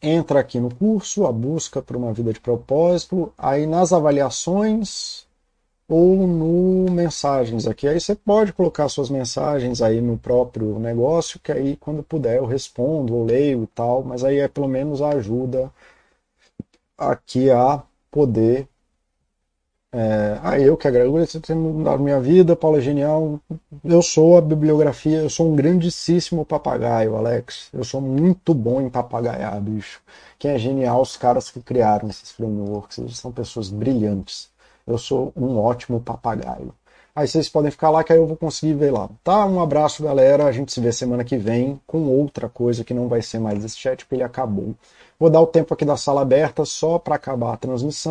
Entra aqui no curso, a busca por uma vida de propósito, aí nas avaliações ou no mensagens aqui. Aí você pode colocar suas mensagens aí no próprio negócio, que aí quando puder eu respondo ou leio e tal, mas aí é pelo menos ajuda aqui a poder é, ah, eu que agradeço por ter mudado minha vida, Paulo é genial. Eu sou a bibliografia, eu sou um grandíssimo papagaio, Alex. Eu sou muito bom em papagaiar, bicho. Quem é genial, os caras que criaram esses frameworks, eles são pessoas brilhantes. Eu sou um ótimo papagaio. Aí vocês podem ficar lá que aí eu vou conseguir ver lá. Tá? Um abraço, galera. A gente se vê semana que vem com outra coisa que não vai ser mais esse chat, porque ele acabou. Vou dar o tempo aqui da sala aberta só para acabar a transmissão.